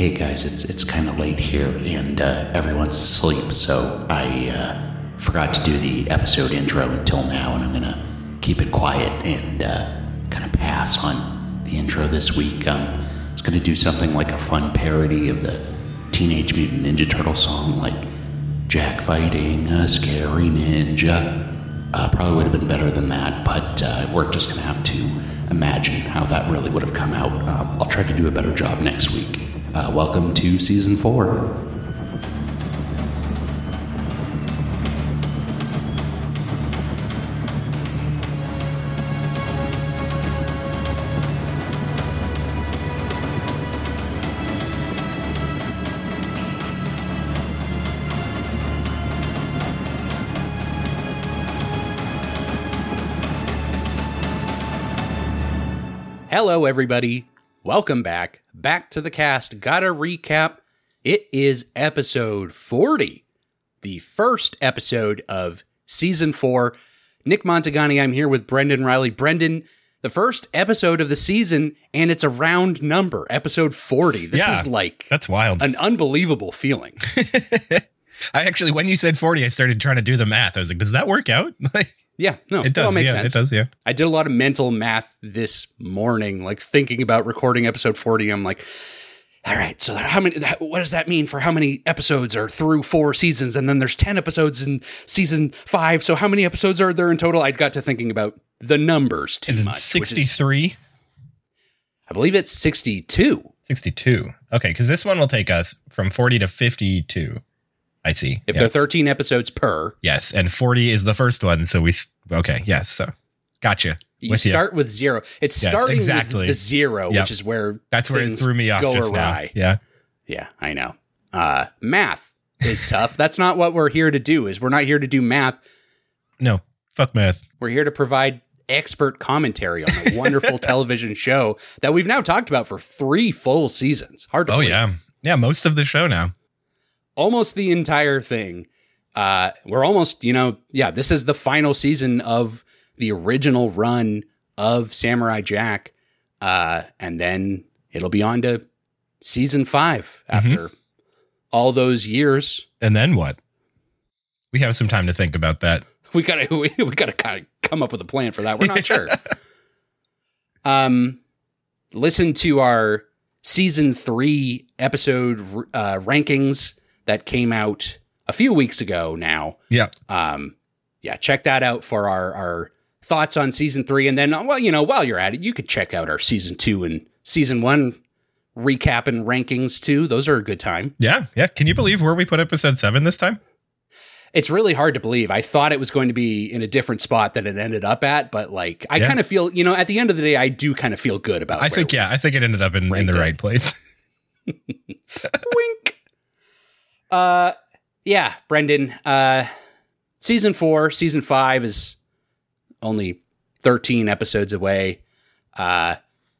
hey guys, it's it's kind of late here and uh, everyone's asleep, so I uh, forgot to do the episode intro until now, and I'm gonna keep it quiet and uh, kind of pass on the intro this week. Um, I was gonna do something like a fun parody of the Teenage Mutant Ninja Turtle song, like Jack fighting a scary ninja. Uh, probably would have been better than that, but uh, we're just gonna have to imagine how that really would have come out. Um, I'll try to do a better job next week. Uh, welcome to season four. Hello, everybody. Welcome back. Back to the cast. Gotta recap. It is episode 40, the first episode of season four. Nick Montagani, I'm here with Brendan Riley. Brendan, the first episode of the season, and it's a round number, episode 40. This Yeah, is like That's wild. an unbelievable feeling. I actually, when you said 40, I started trying to do the math. I was like, does that work out? Like, Yeah, no, it does. all makes yeah, sense. it does. Yeah. I did a lot of mental math this morning, like thinking about recording episode 40. I'm like, all right, so how many, what does that mean for how many episodes are through four seasons? And then there's 10 episodes in season five. So how many episodes are there in total? I got to thinking about the numbers too Is it much. 63? I believe it's 62. 62. Okay, because this one will take us from 40 to 52. I see. If Yes. they're 13 episodes per, Yes, and 40 is the first one. So we, okay, yes. So gotcha. you With you. start with zero. It's Yes, starting exactly. with the zero, Yep. which is where That's where it threw me off go just awry. now. Yeah. Yeah, I know. Uh, math is tough. That's not what we're here to do. Is we're not here to do math. No, fuck math. We're here to provide expert commentary on a wonderful television show that we've now talked about for three full seasons. Hard to Oh, believe. yeah. Yeah, most of the show now. Almost the entire thing. Uh, we're almost, you know, yeah. This is the final season of the original run of Samurai Jack, uh, and then it'll be on to season five after all those years. And then what? We have some time to think about that. we gotta we, we gotta kind of come up with a plan for that. We're not sure. um, listen to our season three episode uh, rankings that came out a few weeks ago. Now, Yeah. um, yeah, check that out for our our thoughts on season three, and then well, you know, while you're at it, you could check out our season two and season one recap and rankings too. Those are a good time. Yeah. Yeah. Can you believe where we put episode seven this time? it's really hard to believe. I thought it was going to be in a different spot than it ended up at, but like I Yeah. kind of feel, you know, at the end of the day, I do kind of feel good about. It. I think, yeah, I think it ended up in, in the right place. Wink. Uh, yeah, Brendan. Uh, season four, season five is only thirteen episodes away. Uh,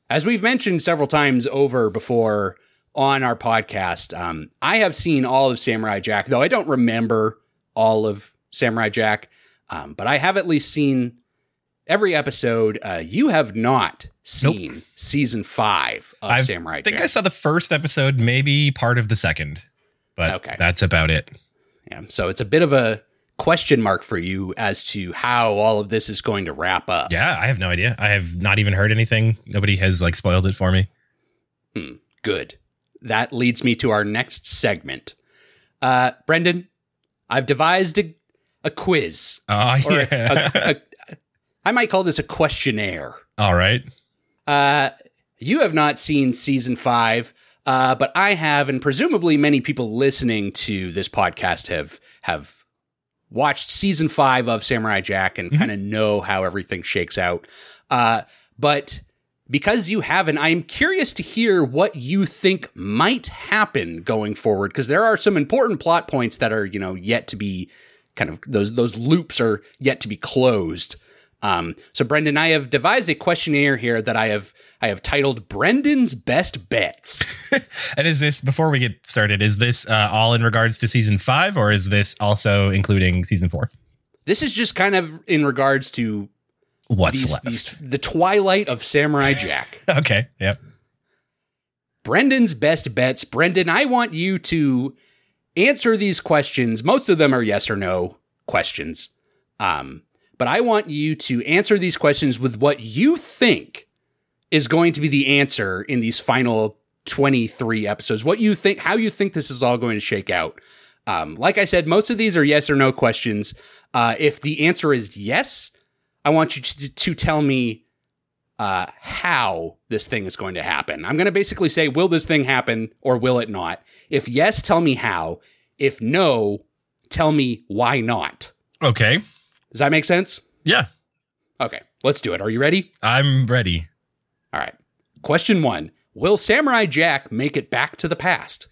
as we've mentioned several times over before on our podcast, um, I have seen all of Samurai Jack, though I don't remember all of Samurai Jack, um, but I have at least seen every episode. Uh, you have not seen season five of I've- Samurai I think Jack. I saw the first episode, maybe part of the second, but Okay. that's about it. Yeah. So it's a bit of a question mark for you as to how all of this is going to wrap up. Yeah, I have no idea. I have not even heard anything. Nobody has like spoiled it for me. Good. That leads me to our next segment. Uh, Brendan, I've devised a, a quiz. Oh yeah. a- a- I might call this a questionnaire. All right. Uh, you have not seen season five, uh, but I have, and presumably many people listening to this podcast have have watched season five of Samurai Jack and kind of know how everything shakes out. Uh, but because you haven't, I'm curious to hear what you think might happen going forward, because there are some important plot points that are, you know, yet to be kind of those those loops are yet to be closed. Um, so Brendan, I have devised a questionnaire here that I have I have titled Brendan's best bets. And is this before we get started? Is this uh, all in regards to season five, or is this also including season four? this is just kind of in regards to What's these, left? these the twilight of Samurai Jack. okay. Yep. Brendan's best bets. Brendan, I want you to answer these questions. Most of them are yes or no questions. Um, but I want you to answer these questions with what you think is going to be the answer in these final 23 episodes. What you think, how you think this is all going to shake out. Um, like I said, most of these are yes or no questions. Uh, if the answer is yes, I want you to, to tell me uh, how this thing is going to happen. I'm going to basically say, will this thing happen or will it not? If yes, tell me how. If no, tell me why not. Okay. Does that make sense? Yeah, Okay, let's do it. Are you ready? I'm ready. All right. Question one Will Samurai Jack make it back to the past?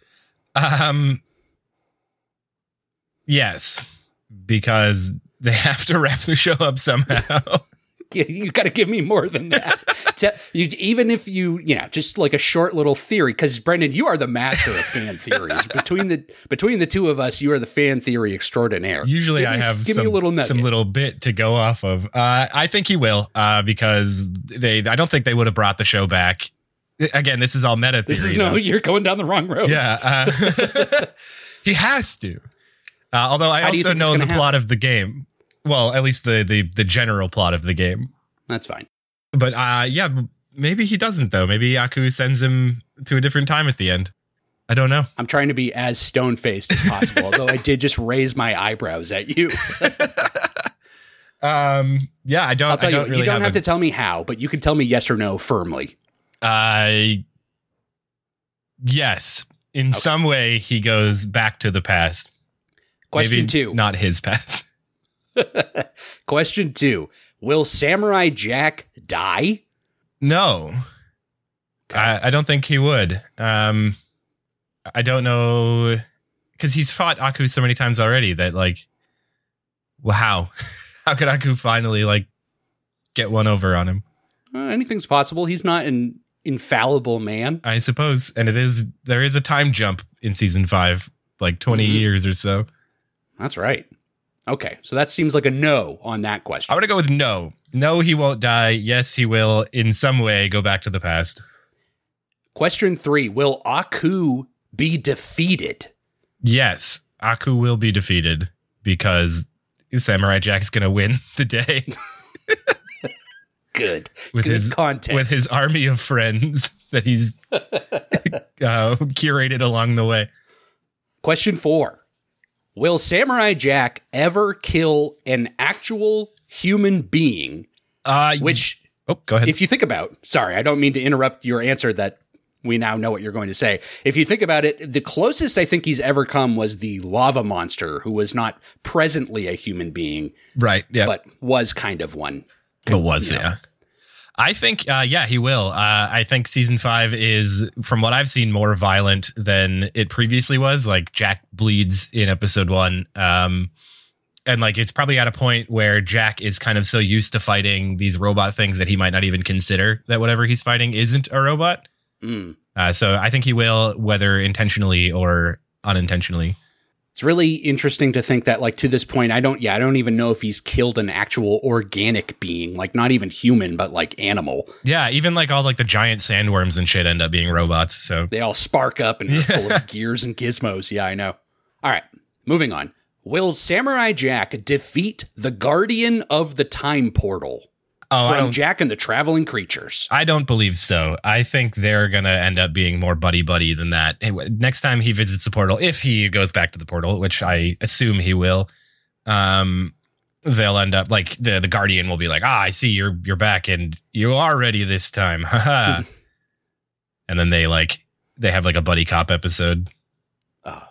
Um, yes, because they have to wrap the show up somehow. You, got to give me more than that. Te- you, even if you, you know, just like a short little theory, because Brendan, you are the master of fan theories. Between the between the two of us, you are the fan theory extraordinaire. Usually, Give I me- have give some, me a little nugget. some little bit to go off of. Uh, I think he will, uh, because they. I don't think they would have brought the show back. Again, this is all meta theory. This is no, though. you're going down the wrong road. Yeah, uh, he has to. Uh, although I How also know the gonna plot of the game. Well, at least the the the general plot of the game. That's fine. But uh, yeah, maybe he doesn't though. Maybe Aku sends him to a different time at the end. I don't know. I'm trying to be as stone faced as possible, although I did just raise my eyebrows at you. Um, yeah, I don't. I'll tell I you, don't what, really you don't have, a- to tell me how, but you can tell me yes or no firmly. Uh, yes, in some way he goes back to the past. Question Maybe two. not his past. Question two Will Samurai Jack die? No, I, I don't think he would. Um, I don't know because he's fought Aku so many times already that like, well, how how could Aku finally like get one over on him? Uh, anything's possible. He's not an infallible man. I suppose, and it is there is a time jump in season five, like 20 Mhm. years or so. That's right. Okay, so that seems like a no on that question. I'm gonna go with no. No, he won't die. Yes, he will in some way go back to the past. Question three Will Aku be defeated? Yes, Aku will be defeated because Samurai Jack's gonna win the day Good. with Good his context. with his army of friends that he's uh, curated along the way. Question four Will Samurai Jack ever kill an actual human being? Uh, Which, oh, go ahead. if you think about, sorry, I don't mean to interrupt your answer that we now know what you're going to say. If you think about it, the closest I think he's ever come was the lava monster, who was not presently a human being, right? Yeah, but was kind of one. but was you know. yeah. I think, uh, yeah, he will. Uh, I think season five is, from what I've seen, more violent than it previously was. Like Jack bleeds in episode one, um, and like it's probably at a point where Jack is kind of so used to fighting these robot things that he might not even consider that whatever he's fighting isn't a robot. Mm. Uh, so I think he will, whether intentionally or unintentionally. It's really interesting to think that, like, to this point, I don't, yeah, I don't even know if he's killed an actual organic being, like, not even human, but like animal. Yeah, even like all like the giant sandworms and shit end up being robots. So They all spark up and are full of gears and gizmos. Yeah, I know. All right, moving on. Will Samurai Jack defeat the Guardian of the Time Portal oh, from Jack and the Traveling Creatures? I don't believe so. I think they're gonna end up being more buddy buddy than that. Next time he visits the portal, if he goes back to the portal, which I assume he will, um, they'll end up like the the guardian will be like, ah, I see you're you're back and you are ready this time, and then they like they have like a buddy cop episode. Oh,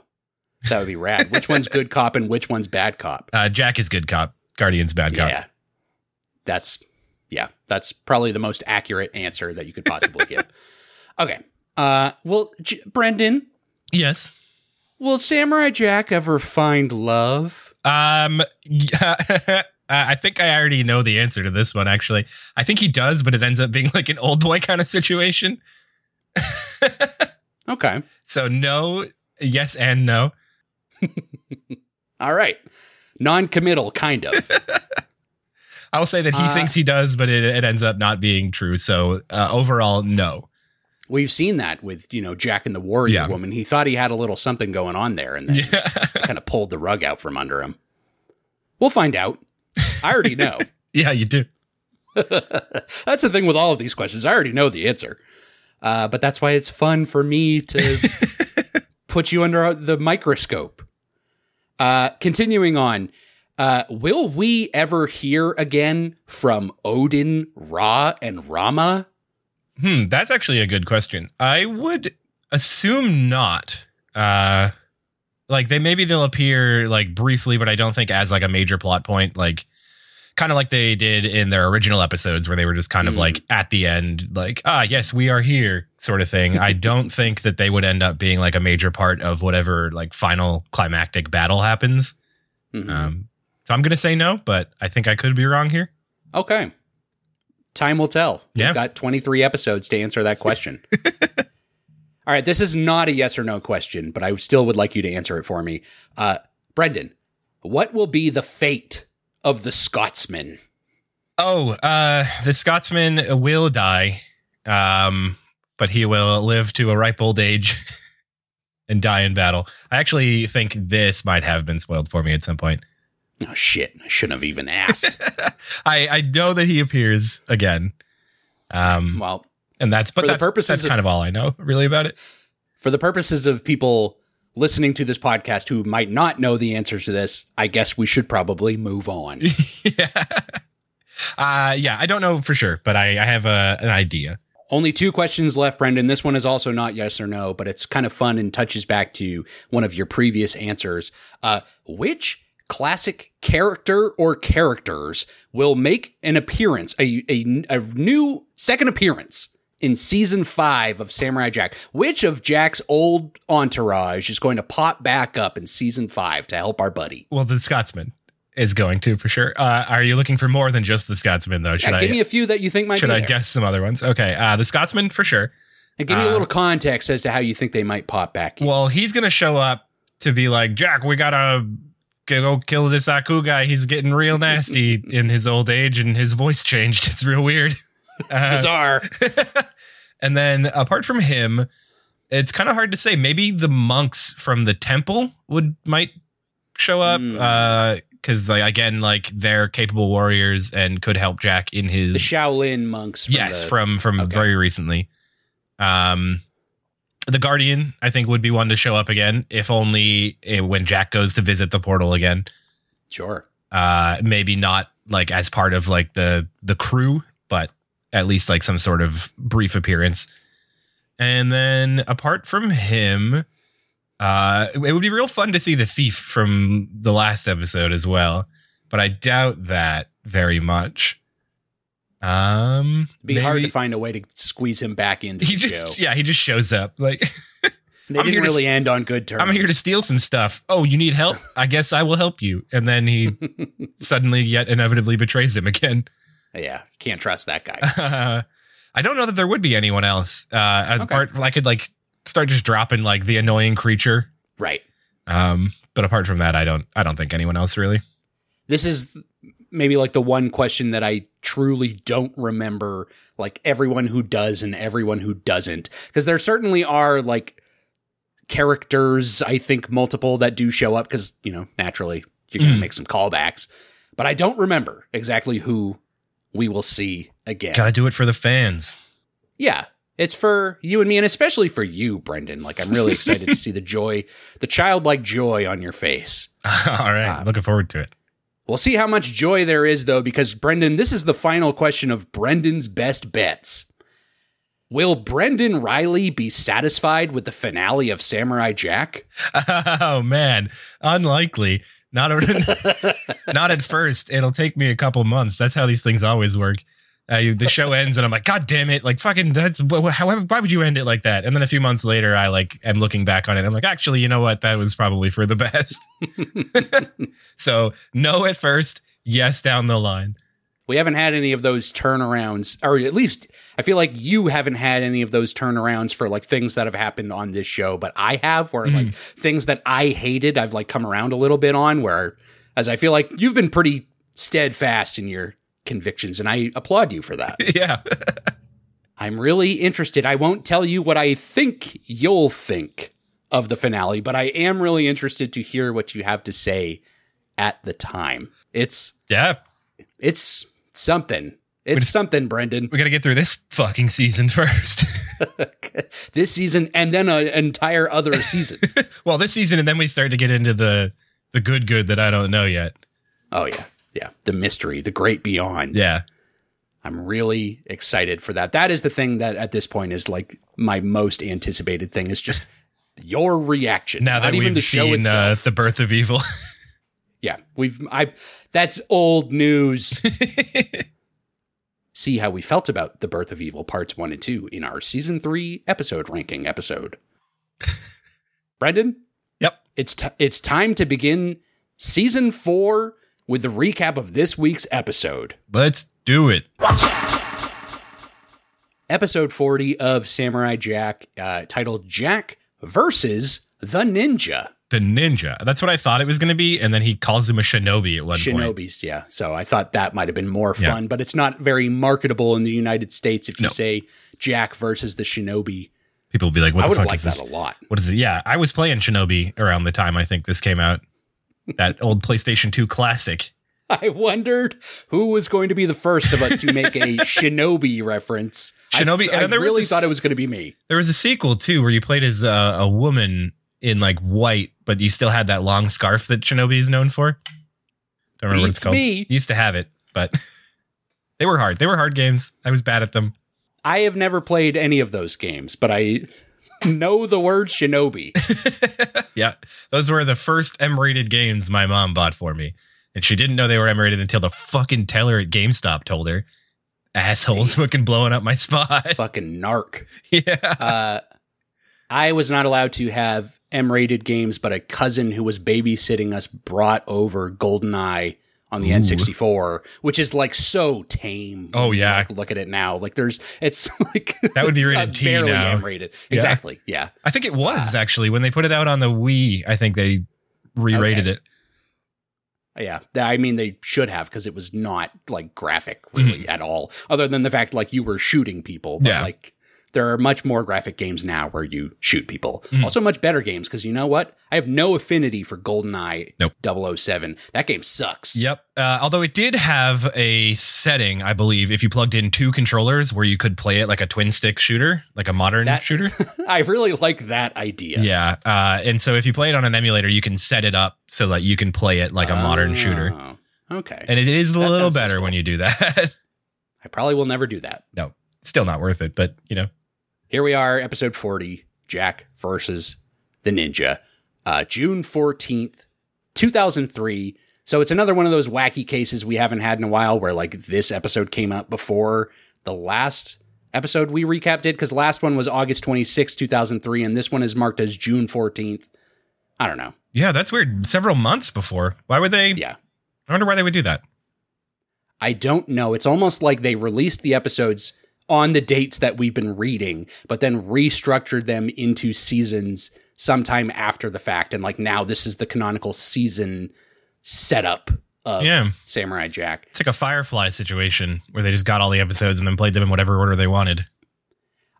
that would be rad. which one's good cop and which one's bad cop? Uh, Jack is good cop, Guardian's bad cop. Yeah, that's that's probably the most accurate answer that you could possibly give. Okay. Uh, well, J- Brendan, Yes. will Samurai Jack ever find love? Um, yeah, I think I already know the answer to this one. Actually, I think he does, but it ends up being like an old boy kind of situation. Okay. So no, yes, and no. All right. Non-committal, kind of. I will say that he Uh, thinks he does, but it, it ends up not being true. So uh, overall, no. We've seen that with, you know, Jack and the Warrior Yeah. Woman. He thought he had a little something going on there and then Yeah. kind of pulled the rug out from under him. We'll find out. I already know. yeah, you do. that's the thing with all of these questions. I already know the answer. Uh, but that's why it's fun for me to put you under the microscope. Uh, continuing on, uh, will we ever hear again from Odin, Ra, and Rama? Hmm, that's actually a good question. I would assume not. Uh like they maybe they'll appear like briefly, but I don't think as like a major plot point, like kind of like they did in their original episodes where they were just kind of Mm. like at the end, like, ah, yes, we are here, sort of thing. I don't think that they would end up being like a major part of whatever like final climactic battle happens. Mhm. Um so I'm gonna say no, but I think I could be wrong here. Okay. Time will tell. Yeah. We've got 23 episodes to answer that question. All right, this is not a yes or no question, but I still would like you to answer it for me. Uh, Brendan, what will be the fate of the Scotsman? Oh, uh, the Scotsman will die, um, but he will live to a ripe old age and die in battle. I actually think this might have been spoiled for me at some point. Oh, shit. I shouldn't have even asked. I, I know that he appears again, um, well, and that's but For the that's, purposes that's of- kind of all I know really about it. for the purposes of people listening to this podcast who might not know the answers to this, I guess we should probably move on. yeah, uh, yeah, I don't know for sure, but I, I have a, an idea. Only two questions left, Brendan. This one is also not yes or no, but it's kind of fun and touches back to one of your previous answers. Uh, which classic character or characters will make an appearance, a, a, a new second appearance in season five of Samurai Jack? Which of Jack's old entourage is going to pop back up in season five to help our buddy? Well, the Scotsman is going to for sure. Uh, are you looking for more than just the Scotsman though? Should Yeah, I give me a few that you think might should I there. guess some other ones? Okay, uh, the Scotsman for sure. And give me a uh, little context as to how you think they might pop back. in. Well, he's gonna show up to be like, Jack, we gotta go kill this Aku guy. He's getting real nasty in his old age, and his voice changed. It's real weird. it's Uh, bizarre. and then apart from him, it's kind of hard to say. Maybe the monks from the temple would might show up. Hmm. Uh because like again, like they're capable warriors and could help Jack in his The Shaolin monks. From yes the- from from Okay. very recently um the guardian i think would be one to show up again if only eh, when jack goes to visit the portal again. Sure. uh maybe not like as part of like the the crew but at least like some sort of brief appearance. And then apart from him uh it would be real fun to see the thief from the last episode as well but i doubt that very much um Be hard to find a way to squeeze him back into he the just show. yeah he just shows up like They I'm didn't here to really end on good terms. i'm here to steal some stuff oh you need help i guess i will help you and then he suddenly yet inevitably betrays him again yeah, can't trust that guy. uh, i don't know that there would be anyone else uh apart i could like start just dropping like the annoying creature right. um but apart from that i don't i don't think anyone else really This is maybe like the one question that I truly don't remember like everyone who does and everyone who doesn't because there certainly are like characters I think multiple that do show up cuz you know naturally you're going to Mm. make some callbacks but I don't remember exactly who we will see again. gotta do it for the fans Yeah. It's for you and me, and especially for you, Brendan. Like, I'm really excited to see the joy, the childlike joy on your face. all right Uh, looking forward to it We'll see how much joy there is, though, because Brendan, this is the final question of Brendan's best bets. Will Brendan Riley be satisfied with the finale of Samurai Jack? oh man. Unlikely. Not not at first. It'll take me a couple months. That's how these things always work uh, the show ends and i'm like god damn it. Like fucking that's wh- wh- how, why would you end it like that? And then a few months later i like am looking back on it i'm like actually you know what? That was probably for the best. So no at first yes down the line. We haven't had any of those turnarounds, or at least I feel like you haven't had any of those turnarounds for like things that have happened on this show, but I have where like things that I hated, I've like come around a little bit on where as I feel like you've been pretty steadfast in your convictions and I applaud you for that. yeah I'm really interested. I won't tell you what I think you'll think of the finale, but I am really interested to hear what you have to say at the time. It's Yeah, it's something. It's just- something, Brendan. we got to get through this fucking season first. this season and then an entire other season. well, this season, and then we start to get into the the good good that I don't know yet. oh yeah. Yeah. The mystery, the great beyond. Yeah, I'm really excited for that. That is the thing that at this point is like my most anticipated thing is just your reaction. now that Not even we've the show seen uh, the birth of evil. yeah, we've I that's old news. See how we felt about the birth of evil parts 1 and 2 in our season 3 episode ranking episode. Brendan, yep. it's t- it's time to begin season 4 with the recap of this week's episode. Let's do it. episode 40 of Samurai Jack, uh, titled Jack versus the Ninja. The ninja. That's what I thought it was going to be, and then he calls him a shinobi at one point. Shinobis, yeah. So I thought that might have been more Yeah. fun, but it's not very marketable in the United States if you No. say Jack versus the Shinobi. People will be like, "What I the would have fuck liked is that this? a lot. What is it?" Yeah, I was playing Shinobi around the time I think this came out. That old PlayStation 2 classic. I wondered who was going to be the first of us to make a Shinobi reference. Shinobi- I, and then there was really thought it was going to be me. There was a sequel too where you played as uh, a woman in like white, but you still had that long scarf that Shinobi is known for. Don't remember what it's called. me. Used to have it, but they were hard. They were hard games. I was bad at them. I have never played any of those games, but I know the word Shinobi. yeah, those were the first M-rated games my mom bought for me, and she didn't know they were M-rated until the fucking teller at GameStop told her. Assholes fucking blowing up my spot. Fucking narc. yeah. uh, I was not allowed to have M-rated games, but a cousin who was babysitting us brought over GoldenEye on the Ooh. N64, which is like so tame. Oh, yeah. like, look at it now. Like there's, it's like That would be uh, rated T barely now. M-rated. Exactly. Yeah. I think it was actually when they put it out on the Wii. I think they re-rated Okay. it. Yeah. I mean, they should have because it was not like graphic really at all, other than the fact like you were shooting people. But Mm-hmm. Yeah. like there are much more graphic games now where you shoot people. Mhm. Also, much better games because you know what? I have no affinity for GoldenEye Nope. 007. That game sucks. Yep. Uh, although it did have a setting, I believe, if you plugged in two controllers where you could play it like a twin stick shooter, like a modern That- shooter. I really like that idea. Yeah. Uh, and so if you play it on an emulator, you can set it up so that you can play it like a modern shooter. Oh, Okay. And it is a That little better useful. when you do that. I probably will never do that. no, still not worth it, but you know. Here we are, episode 40 Jack versus the Ninja, uh, June 14th, 2003. So it's another one of those wacky cases we haven't had in a while where like this episode came out before the last episode we recapped did because the last one was August 26, 2003, and this one is marked as June 14th. I don't know. Yeah, that's weird. Several months before. Why would they? Yeah. I wonder why they would do that. I don't know. It's almost like they released the episodes on the dates that we've been reading, but then restructured them into seasons sometime after the fact. And like now, this is the canonical season setup of Yeah. Samurai Jack. It's like a Firefly situation where they just got all the episodes and then played them in whatever order they wanted.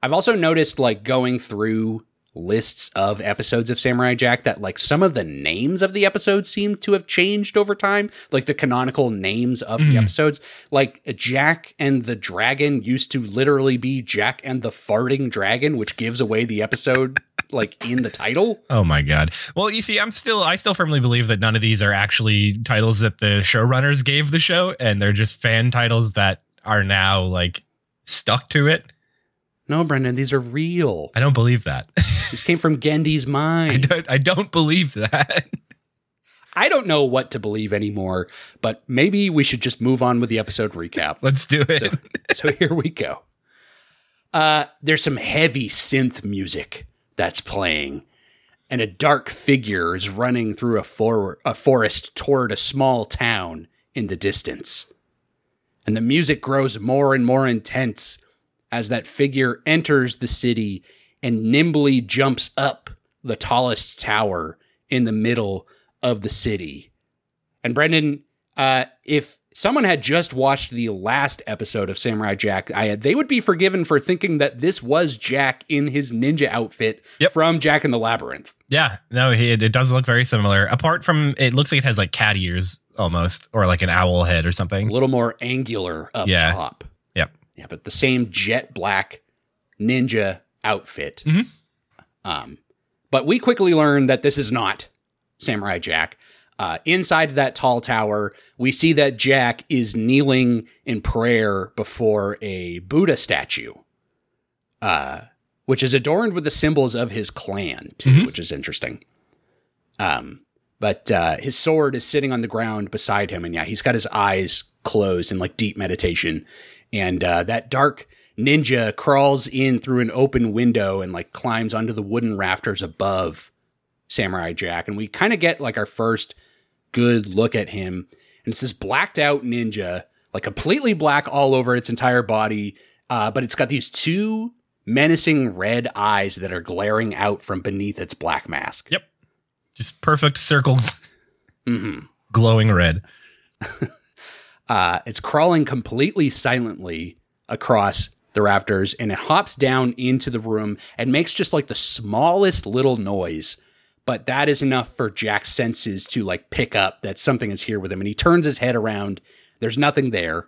I've also noticed like going through lists of episodes of Samurai Jack that like some of the names of the episodes seem to have changed over time, like the canonical names of the Mhm. episodes. Like Jack and the Dragon used to literally be Jack and the Farting Dragon, which gives away the episode like in the title. Oh my god. Well, you see, I'm still I still firmly believe that none of these are actually titles that the showrunners gave the show, and they're just fan titles that are now like stuck to it. No, Brendan, these are real. I don't believe that. These came from Genndy's I mind. don't I don't believe that. I don't know what to believe anymore, but maybe we should just move on with the episode recap. Let's do it. So, so here we go. Uh, there's some heavy synth music that's playing, and a dark figure is running through a, for- a forest toward a small town in the distance. And the music grows more and more intense as that figure enters the city and nimbly jumps up the tallest tower in the middle of the city. And Brendan, uh, if someone had just watched the last episode of Samurai Jack, I they would be forgiven for thinking that this was Jack in his ninja outfit Yep. from Jack in the Labyrinth. Yeah, no, he, it does look very similar. Apart from, it looks like it has like cat ears almost, or like an owl head or something. A little more angular up Yeah. top. Yeah, but the same jet black ninja outfit. Mhm. Um, but we quickly learn that this is not Samurai Jack. Uh, inside that tall tower, we see that Jack is kneeling in prayer before a Buddha statue, uh, which is adorned with the symbols of his clan, too, Mhm. which is interesting. Um, but uh, his sword is sitting on the ground beside him, and yeah, he's got his eyes closed in like deep meditation. And uh, that dark ninja crawls in through an open window and like climbs onto the wooden rafters above Samurai Jack, and we kind of get like our first good look at him. And it's this blacked out ninja, like completely black all over its entire body, uh, but it's got these two menacing red eyes that are glaring out from beneath its black mask. Yep. Just perfect circles, hmm glowing red. Uh, it's crawling completely silently across the rafters and it hops down into the room and makes just like the smallest little noise. But that is enough for Jack's senses to like pick up that something is here with him. And he turns his head around. There's nothing there.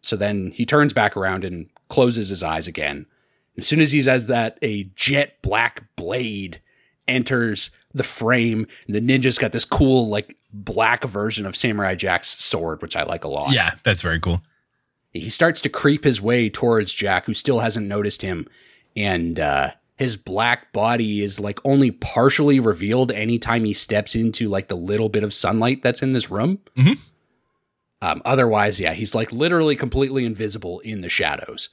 So then he turns back around and closes his eyes again. As soon as he says that, a jet black blade enters the frame. And The ninja's got this cool, like, black version of Samurai Jack's sword, which I like a lot. Yeah, that's very cool. He starts to creep his way towards Jack, who still hasn't noticed him. And uh, his black body is, like, only partially revealed anytime he steps into, like, the little bit of sunlight that's in this room. Mhm. Um, otherwise, yeah, he's, like, literally completely invisible in the shadows.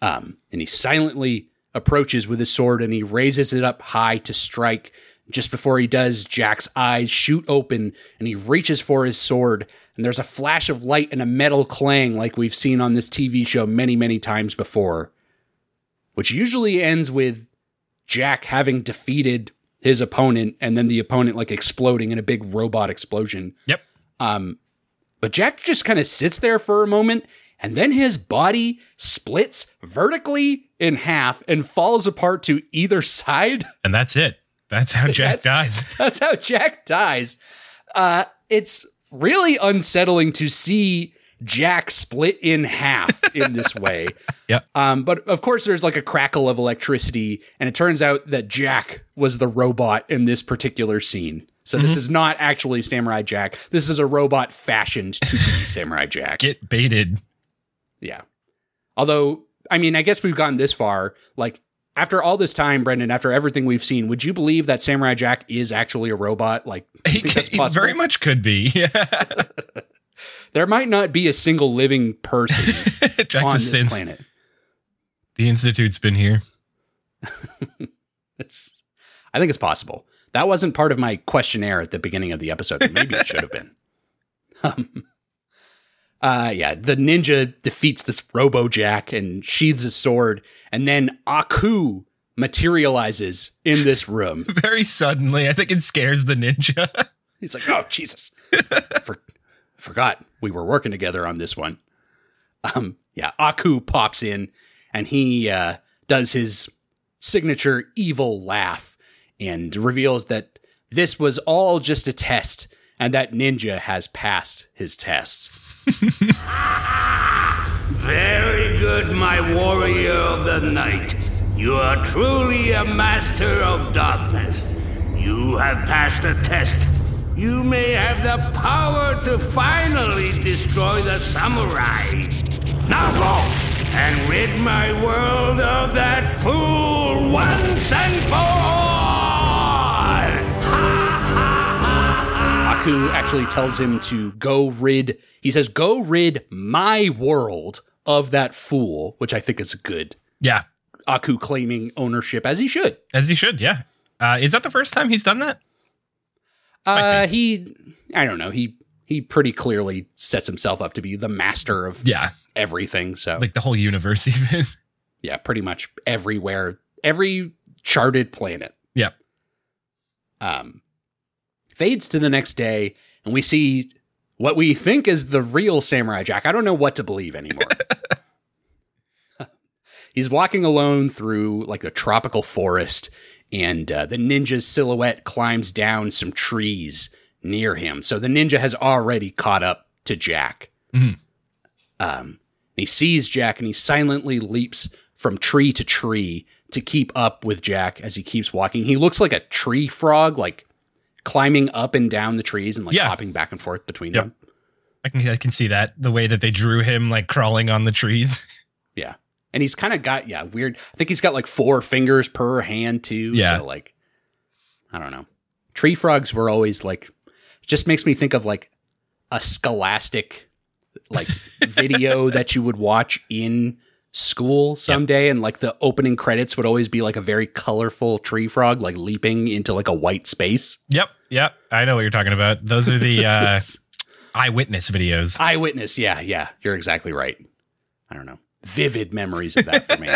Um, and he silently approaches with his sword and he raises it up high to strike. Just before he does, Jack's eyes shoot open and he reaches for his sword. And there's a flash of light and a metal clang like we've seen on this TV show many, many times before, which usually ends with Jack having defeated his opponent and then the opponent like exploding in a big robot explosion. Yep. Um, but Jack just kind of sits there for a moment, and then his body splits vertically in half and falls apart to either side. And that's it. That's how Jack That's- dies. That's how Jack dies. Uh, it's really unsettling to see Jack split in half in this way. Yep. Um, but of course, there's like a crackle of electricity, and it turns out that Jack was the robot in this particular scene. So this is not actually Samurai Jack. This is a robot fashioned to be Samurai Jack. Get baited. Yeah. Although, I mean, I guess we've gotten this far. Like, after all this time, Brendan, after everything we've seen, would you believe that Samurai Jack is actually a robot? Like, He, he very much could be. Yeah. there might not be a single living person on this synth. planet. The Institute's been here. It's, I think it's possible. That wasn't part of my questionnaire at the beginning of the episode. Maybe it should have been. Um, uh, yeah, the ninja defeats this Robo Jack and sheathes his sword, and then Aku materializes in this room. Very suddenly. I think it scares the ninja. He's like, "Oh Jesus, For, forgot we were working together on this one." Um, yeah, Aku pops in and he uh, does his signature evil laugh and reveals that this was all just a test and that Ninja has passed his tests. Very good, my warrior of the night. You are truly a master of darkness. You have passed the test. You may have the power to finally destroy the samurai. Now go and rid my world of that fool once and for all. Aku actually tells him to go rid, he says, go rid my world of that fool, which I think is good. yeah. Aku claiming ownership as he should. As he should. Yeah. Uh, is that the first time he's done that? Uh, he, I don't know. He he pretty clearly sets himself up to be the master of Yeah. everything. So Like the whole universe, even. yeah, pretty much everywhere, every charted planet. Yep. Um, fades to the next day, and we see what we think is the real Samurai Jack. I don't know what to believe anymore. He's walking alone through like a tropical forest, and uh, the ninja's silhouette climbs down some trees near him. So the ninja has already caught up to Jack. Mhm. Um, he sees Jack and he silently leaps from tree to tree to keep up with Jack as he keeps walking. He looks like a tree frog, like climbing up and down the trees and like Yeah. hopping back and forth between Yep. them. I can I can see that the way that they drew him like crawling on the trees. Yeah. And he's kind of got, yeah, weird. I think he's got like four fingers per hand too. Yeah. So, like, I don't know. Tree frogs were always like, just makes me think of like a scholastic like video that you would watch in school someday. And like the opening credits would always be like a very colorful tree frog, like leaping into like a white space. Yep, yep. I know what you're talking about. Those are the uh, eyewitness videos. Eyewitness. Yeah. Yeah. You're exactly right. I don't know. Vivid memories of that for me.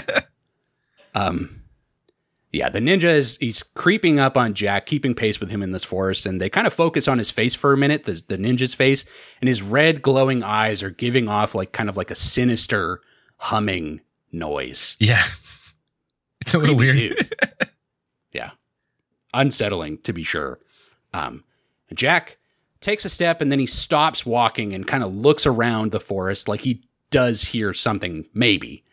um, yeah, the ninja is he's creeping up on Jack, keeping pace with him in this forest, and they kind of focus on his face for a minute, the, the ninja's face, and his red glowing eyes are giving off like kind of like a sinister humming noise. Yeah, it's a little Creepy weird. yeah. Unsettling to be sure. Um, Jack takes a step and then he stops walking and kind of looks around the forest like he does hear something, maybe.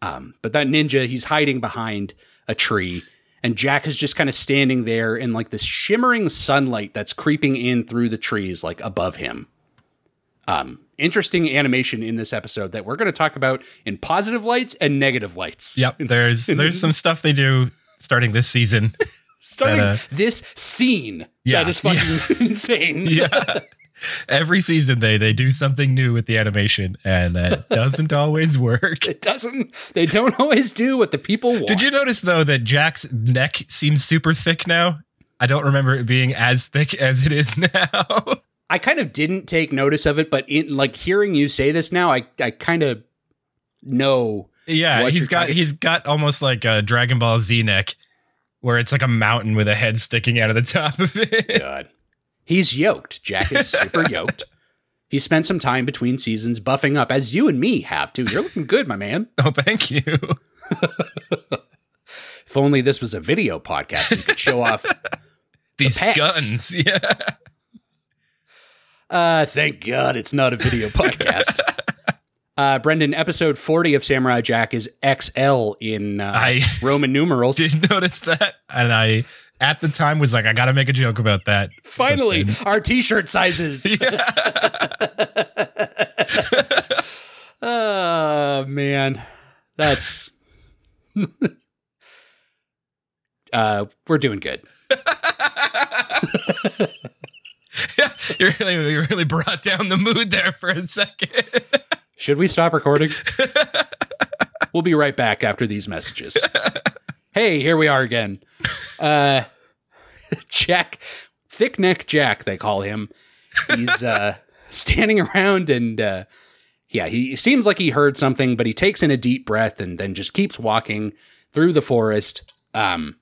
Um, but that ninja, he's hiding behind a tree, and Jack is just kind of standing there in like this shimmering sunlight that's creeping in through the trees, like above him. Um, interesting animation in this episode that we're going to talk about in positive lights and negative lights. Yep, there's there's some stuff they do starting this season. starting That, uh, this scene Yeah, that is fucking insane. yeah, every season they they do something new with the animation, and that doesn't always work. It doesn't. They don't always do what the people want. Did you notice though that Jack's neck seems super thick now? I don't remember it being as thick as it is now. I kind of didn't take notice of it, but in like hearing you say this now, I I kind of know. yeah, he's got talking- he's got almost like a Dragon Ball Z neck, where it's like a mountain with a head sticking out of the top of it. God, he's yoked. Jack is super yoked. He spent some time between seasons buffing up, as you and me have too. You're looking good, my man. Oh, thank you. If only this was a video podcast, we could show off. These pecs. guns, yeah. Uh, thank God it's not a video podcast. Uh, Brendan, episode 40 of Samurai Jack is XL in uh, I- Roman numerals. Did you notice that, and I at the time was like, I got to make a joke about that. Finally, But our t-shirt sizes. oh man, that's uh, we're doing good. you really, really brought down the mood there for a second. Should we stop recording? we'll be right back after these messages. Hey, here we are again. Uh, Jack, thick neck Jack, they call him. He's uh, standing around and uh, yeah, he seems like he heard something, but he takes in a deep breath and then just keeps walking through the forest. Um,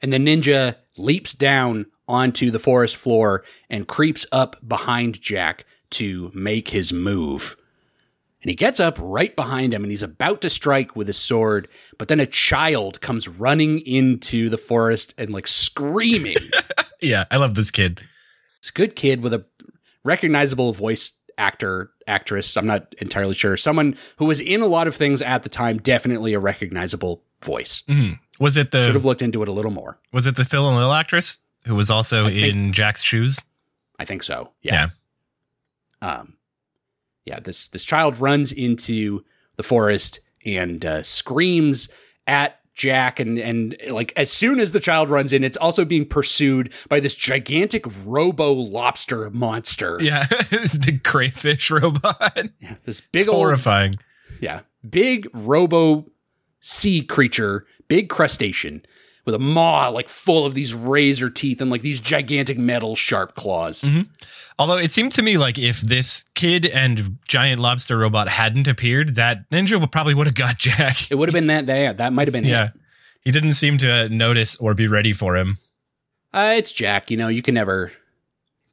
and the ninja leaps down onto the forest floor and creeps up behind Jack to make his move. And he gets up right behind him and he's about to strike with his sword, but then a child comes running into the forest and like screaming. yeah, I love this kid. It's a good kid with a recognizable voice actor, actress. I'm not entirely sure. Someone who was in a lot of things at the time, definitely a recognizable voice. Mhm. Was it the Should have looked into it a little more. was it the Phil and Lil actress who was also think- in Jack's shoes? I think so. Yeah. Um, yeah. This this child runs into the forest and uh, screams at Jack, and and like as soon as the child runs in, it's also being pursued by this gigantic robo lobster monster. Yeah, this big crayfish robot. Yeah, This big old Horrifying. yeah big robo sea creature, big crustacean. With a maw like full of these razor teeth and like these gigantic metal sharp claws. Although it seemed to me like if this kid and giant lobster robot hadn't appeared, that ninja would probably would have got Jack. It would have been that there. That might have been it. Yeah. He didn't seem to notice or be ready for him. Uh, it's Jack. You know, you can never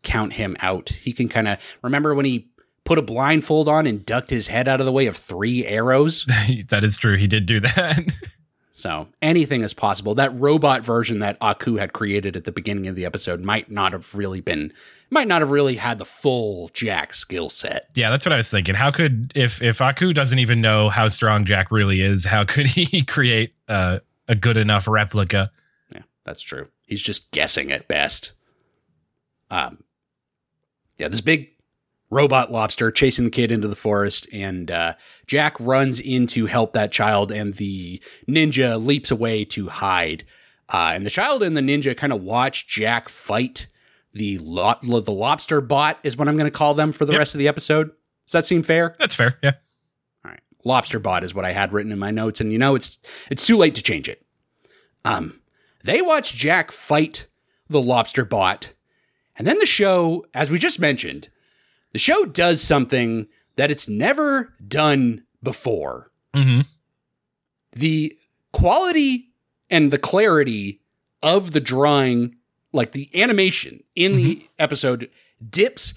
count him out. He can kind of remember when he put a blindfold on and ducked his head out of the way of three arrows. that is true. He did do that. So anything is possible. That robot version that Aku had created at the beginning of the episode might not have really been, might not have really had the full Jack skill set. yeah, that's what I was thinking. How could if if Aku doesn't even know how strong Jack really is, how could he create uh, a good enough replica? Yeah, that's true. He's just guessing at best. Um, yeah, this big robot lobster chasing the kid into the forest, and uh, Jack runs in to help that child, and the ninja leaps away to hide. Uh, and the child and the ninja kind of watch Jack fight the lo- the lobster bot, is what I'm going to call them for the Yep. rest of the episode. Does that seem fair? That's fair. Yeah. All right. Lobster bot is what I had written in my notes, and you know it's it's too late to change it. Um, they watch Jack fight the lobster bot, and then the show, as we just mentioned, the show does something that it's never done before. hmm The quality and the clarity of the drawing, like the animation in the episode, dips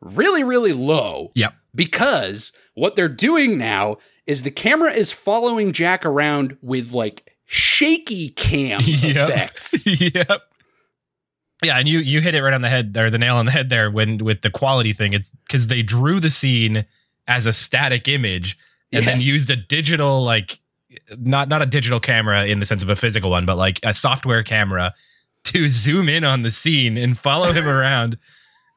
really, really low Yep. because what they're doing now is the camera is following Jack around with like shaky cam effects. yep. Yeah, and you you hit it right on the head or the nail on the head there when with the quality thing. It's because they drew the scene as a static image and then used a digital like not not a digital camera in the sense of a physical one, but like a software camera to zoom in on the scene and follow him around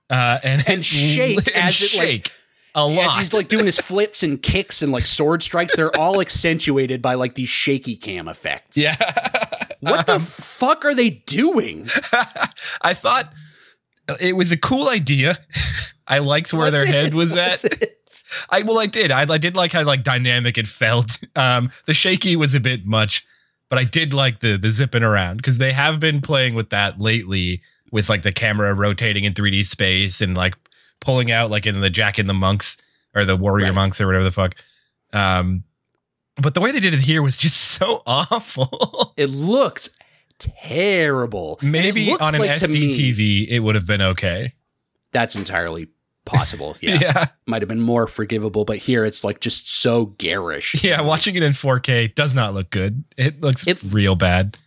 uh, and And shake and as it, like- shake a lot. As he's like doing his flips and kicks and like sword strikes, they're all accentuated by like these shaky cam effects. yeah. What the fuck are they doing? I thought it was a cool idea. I liked where their it? head was at. it? I well, I did. I, I did like how like dynamic it felt. Um, the shaky was a bit much, but I did like the the zipping around because they have been playing with that lately, with like the camera rotating in 3D space and like pulling out like in the Jack and the Monks or the Warrior Right. Monks or whatever the fuck. Um, but the way they did it here was just so awful. It looks terrible. Maybe on an like to me- SDTV it would have been okay. That's entirely possible. Yeah. yeah. Might have been more forgivable, but here it's like just so garish. Yeah, watching it in 4K does not look good. It looks It- real bad.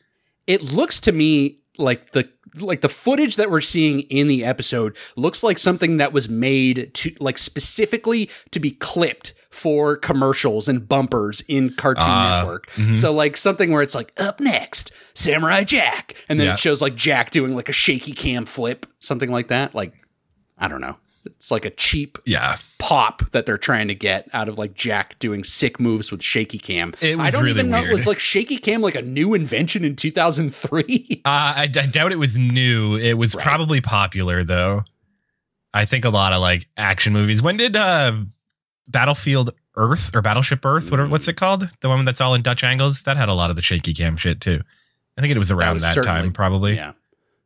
it looks to me like the like the footage that we're seeing in the episode looks like something that was made to like specifically to be clipped for commercials and bumpers in Cartoon Ah, Network. mhm. So like something where it's like up next, Samurai Jack, and then Yeah. it shows like Jack doing like a shaky cam flip, something like that. Like I don't know. It's like a cheap Yeah. pop that they're trying to get out of like Jack doing sick moves with shaky cam. It was I don't really even know weird. was like shaky cam like a new invention in 2003. Uh, I, I doubt it was new. It was Right. probably popular though. I think a lot of like action movies. When did uh Battlefield Earth or Battleship Earth, whatever what's mm. it called? The one that's all in Dutch angles? That had a lot of the shaky cam shit too. I think it was around was that, time, probably. Yeah.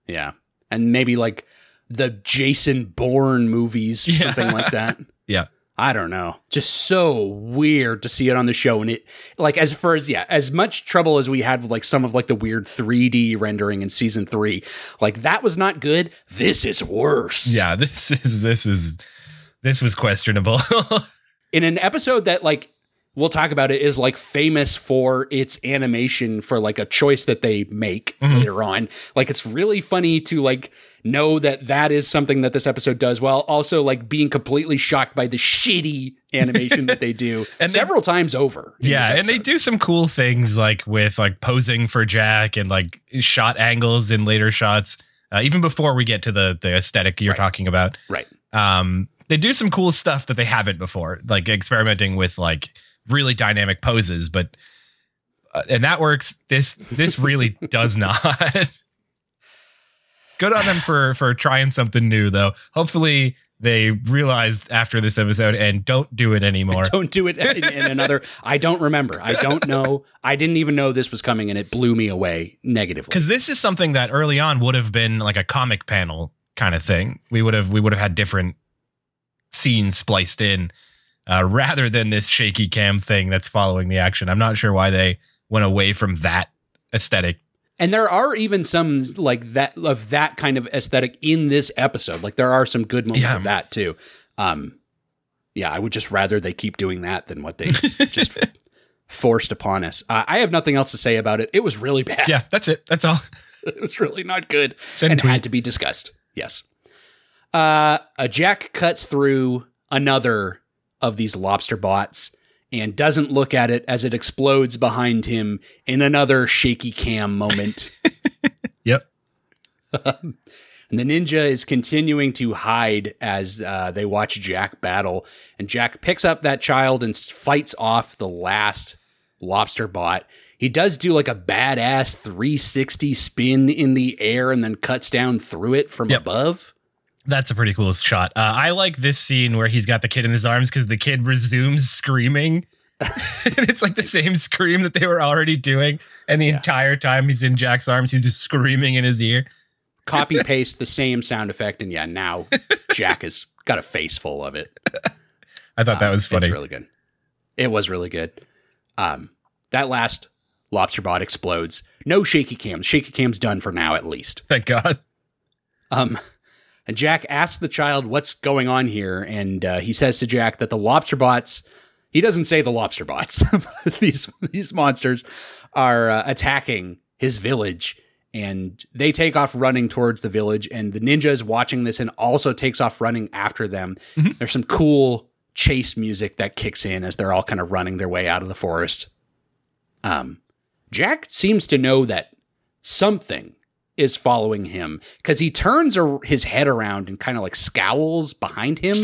Yeah. And maybe like the Jason Bourne movies, or Yeah. something like that. Yeah. I don't know. Just so weird to see it on the show. And it, like, as far as, yeah, as much trouble as we had with like some of like the weird 3D rendering in season three, like that was not good. This is worse. Yeah, this is this is this was questionable. in an episode that like we'll talk about it is like famous for its animation for like a choice that they make Mhm. later on like it's really funny to like know that that is something that this episode does while also like being completely shocked by the shitty animation that they do And they- several times over yeah, and they do some cool things like with like posing for Jack and like shot angles in later shots. Uh, even before we get to the the aesthetic you're Right. talking about, right um, they do some cool stuff that they haven't before, like experimenting with like really dynamic poses. But uh, and that works. This this really does not. Good on them for for trying something new, though. Hopefully, they realized after this episode and don't do it anymore. don't do it in, in another i don't remember i don't know i didn't even know this was coming and it blew me away negatively because this is something that early on would have been like a comic panel kind of thing. We would have we would have had different scenes spliced in uh, rather than this shaky cam thing that's following the action. I'm not sure why they went away from that aesthetic. And there are even some like that of that kind of aesthetic in this episode. Like there are some good moments Yeah. of that too. Um, yeah, I would just rather they keep doing that than what they just forced upon us. Uh, I have nothing else to say about it. It was really bad. Yeah, that's it. That's all. it was really not good Send and tweet. had to be discussed. Yes. Uh, a Jack cuts through another of these lobster bots and doesn't look at it as it explodes behind him in another shaky cam moment. Yep. And the ninja is continuing to hide as uh, they watch Jack battle. And Jack picks up that child and fights off the last lobster bot. He does do like a badass 360 spin in the air and then cuts down through it from Yep. above. That's a pretty cool shot. Uh, I like this scene where he's got the kid in his arms because the kid resumes screaming. and it's like the same scream that they were already doing. And the entire time he's in Jack's arms, he's just screaming in his ear. Copy paste the same sound effect. And yeah, now Jack has got a face full of it. I thought that Um, was funny. It's really good. It was really good. Um, that last lobster bot explodes. No shaky cams. Shaky cams done for now, at least. Thank God. Um, and Jack asks the child what's going on here, and uh, he says to Jack that the lobster bots. He doesn't say the lobster bots. these these monsters are uh, attacking his village, and they take off running towards the village. And the ninja is watching this and also takes off running after them. There's some cool chase music that kicks in as they're all kind of running their way out of the forest. Um, Jack seems to know that something is following him because he turns his head around and kind of like scowls behind him,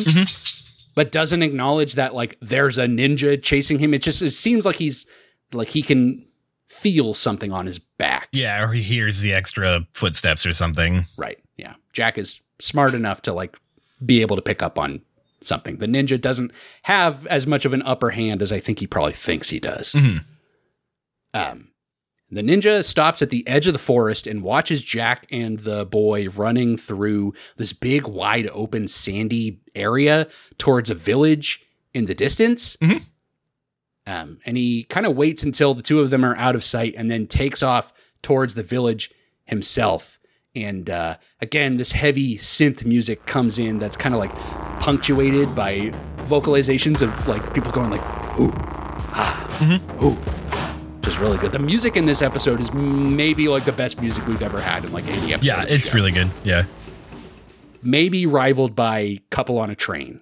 but doesn't acknowledge that like there's a ninja chasing him. It just it seems like he's like he can feel something on his back. Yeah, or he hears the extra footsteps or something. Right. Yeah. Jack is smart enough to like be able to pick up on something. The ninja doesn't have as much of an upper hand as I think he probably thinks he does. Mhm. Um, the ninja stops at the edge of the forest and watches Jack and the boy running through this big, wide open, sandy area towards a village in the distance. Mhm. Um, and he kind of waits until the two of them are out of sight and then takes off towards the village himself. And uh, again, this heavy synth music comes in that's kind of like punctuated by vocalizations of like people going like, ooh, ah, ooh. Just really good. The music in this episode is maybe like the best music we've ever had in like any episode. Yeah, it's really good. Yeah. maybe rivaled by Couple on a Train.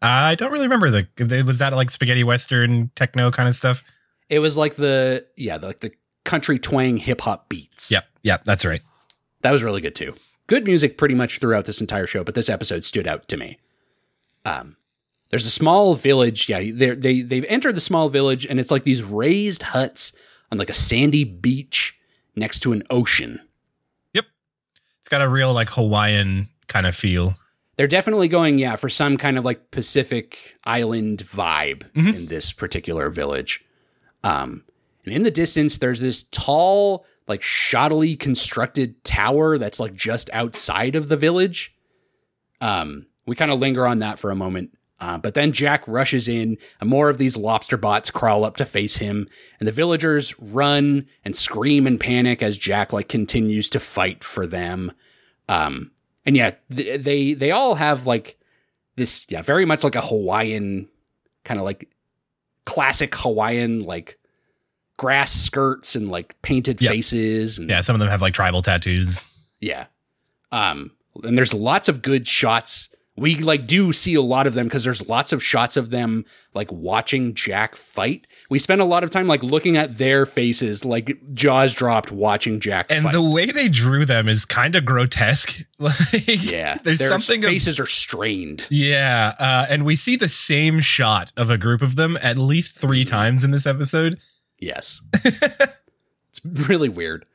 I don't really remember the was that like spaghetti western techno kind of stuff. It was like the yeah, the, like the country twang hip hop beats. Yep, yep, that's right. That was really good too. Good music pretty much throughout this entire show, but this episode stood out to me. Um, there's a small village. Yeah, they they they've entered the small village, and it's like these raised huts on like a sandy beach next to an ocean. Yep, it's got a real like Hawaiian kind of feel. They're definitely going, yeah, for some kind of like Pacific Island vibe Mhm. in this particular village. Um, and in the distance, there's this tall, like shoddily constructed tower that's like just outside of the village. Um, we kind of linger on that for a moment. Uh, but then Jack rushes in, and more of these lobster bots crawl up to face him, and the villagers run and scream in panic as Jack like continues to fight for them. Um, and yeah, th- they they all have like this, yeah, very much like a Hawaiian kind of like classic Hawaiian like grass skirts and like painted Yep. faces and Yeah, some of them have like tribal tattoos. yeah. Um, and there's lots of good shots. We like do see a lot of them because there's lots of shots of them like watching Jack fight. We spend a lot of time like looking at their faces, like jaws dropped, watching Jack And fight. the way they drew them is kind of grotesque. like yeah, there's their something of- faces are strained. Yeah, uh, and we see the same shot of a group of them at least three times in this episode. Yes. it's really weird.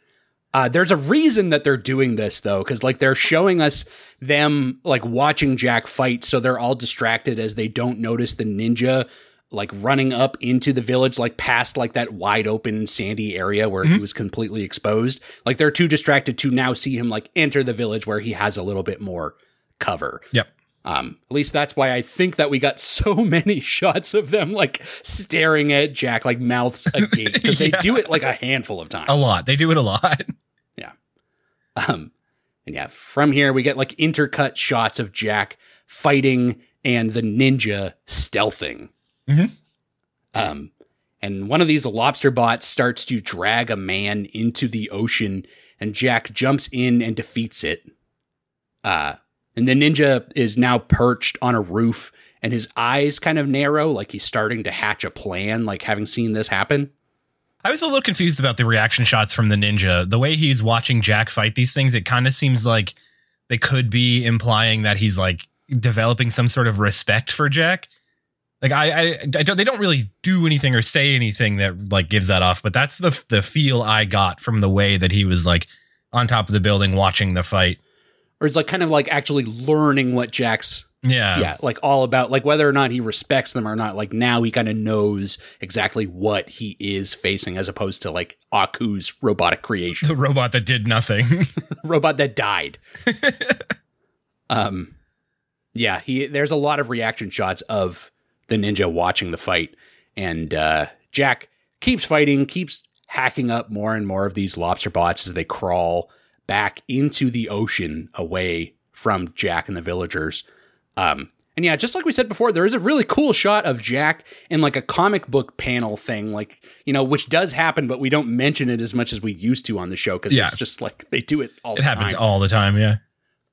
Uh, there's a reason that they're doing this though, because like they're showing us them like watching Jack fight, so they're all distracted as they don't notice the ninja like running up into the village, like past like that wide open sandy area where he was completely exposed. Like they're too distracted to now see him like enter the village where he has a little bit more cover. Yep. Um, at least that's why I think that we got so many shots of them like staring at Jack like mouths agape because they do it like a handful of times. A lot. They do it a lot. Yeah. Um, and yeah, from here we get like intercut shots of Jack fighting and the ninja stealthing. Mhm. Um, and one of these lobster bots starts to drag a man into the ocean, and Jack jumps in and defeats it. Uh, and the ninja is now perched on a roof, and his eyes kind of narrow, like he's starting to hatch a plan, like having seen this happen. I was a little confused about the reaction shots from the ninja. The way he's watching Jack fight these things, it kind of seems like they could be implying that he's like developing some sort of respect for Jack. Like I, I, I don't. They don't really do anything or say anything that like gives that off. But that's the the feel I got from the way that he was like on top of the building watching the fight. Or it's like kind of like actually learning what Jack's Yeah, yeah, like all about like whether or not he respects them or not. Like now he kind of knows exactly what he is facing, as opposed to like Aku's robotic creation, the robot that did nothing. robot that died. um, yeah, he there's a lot of reaction shots of the ninja watching the fight, and uh, Jack keeps fighting, keeps hacking up more and more of these lobster bots as they crawl back into the ocean away from Jack and the villagers. Um, and yeah, just like we said before, there is a really cool shot of Jack in like a comic book panel thing, like, you know, which does happen, but we don't mention it as much as we used to on the show because Yeah. it's just like they do it all it happens time. all the time. Yeah.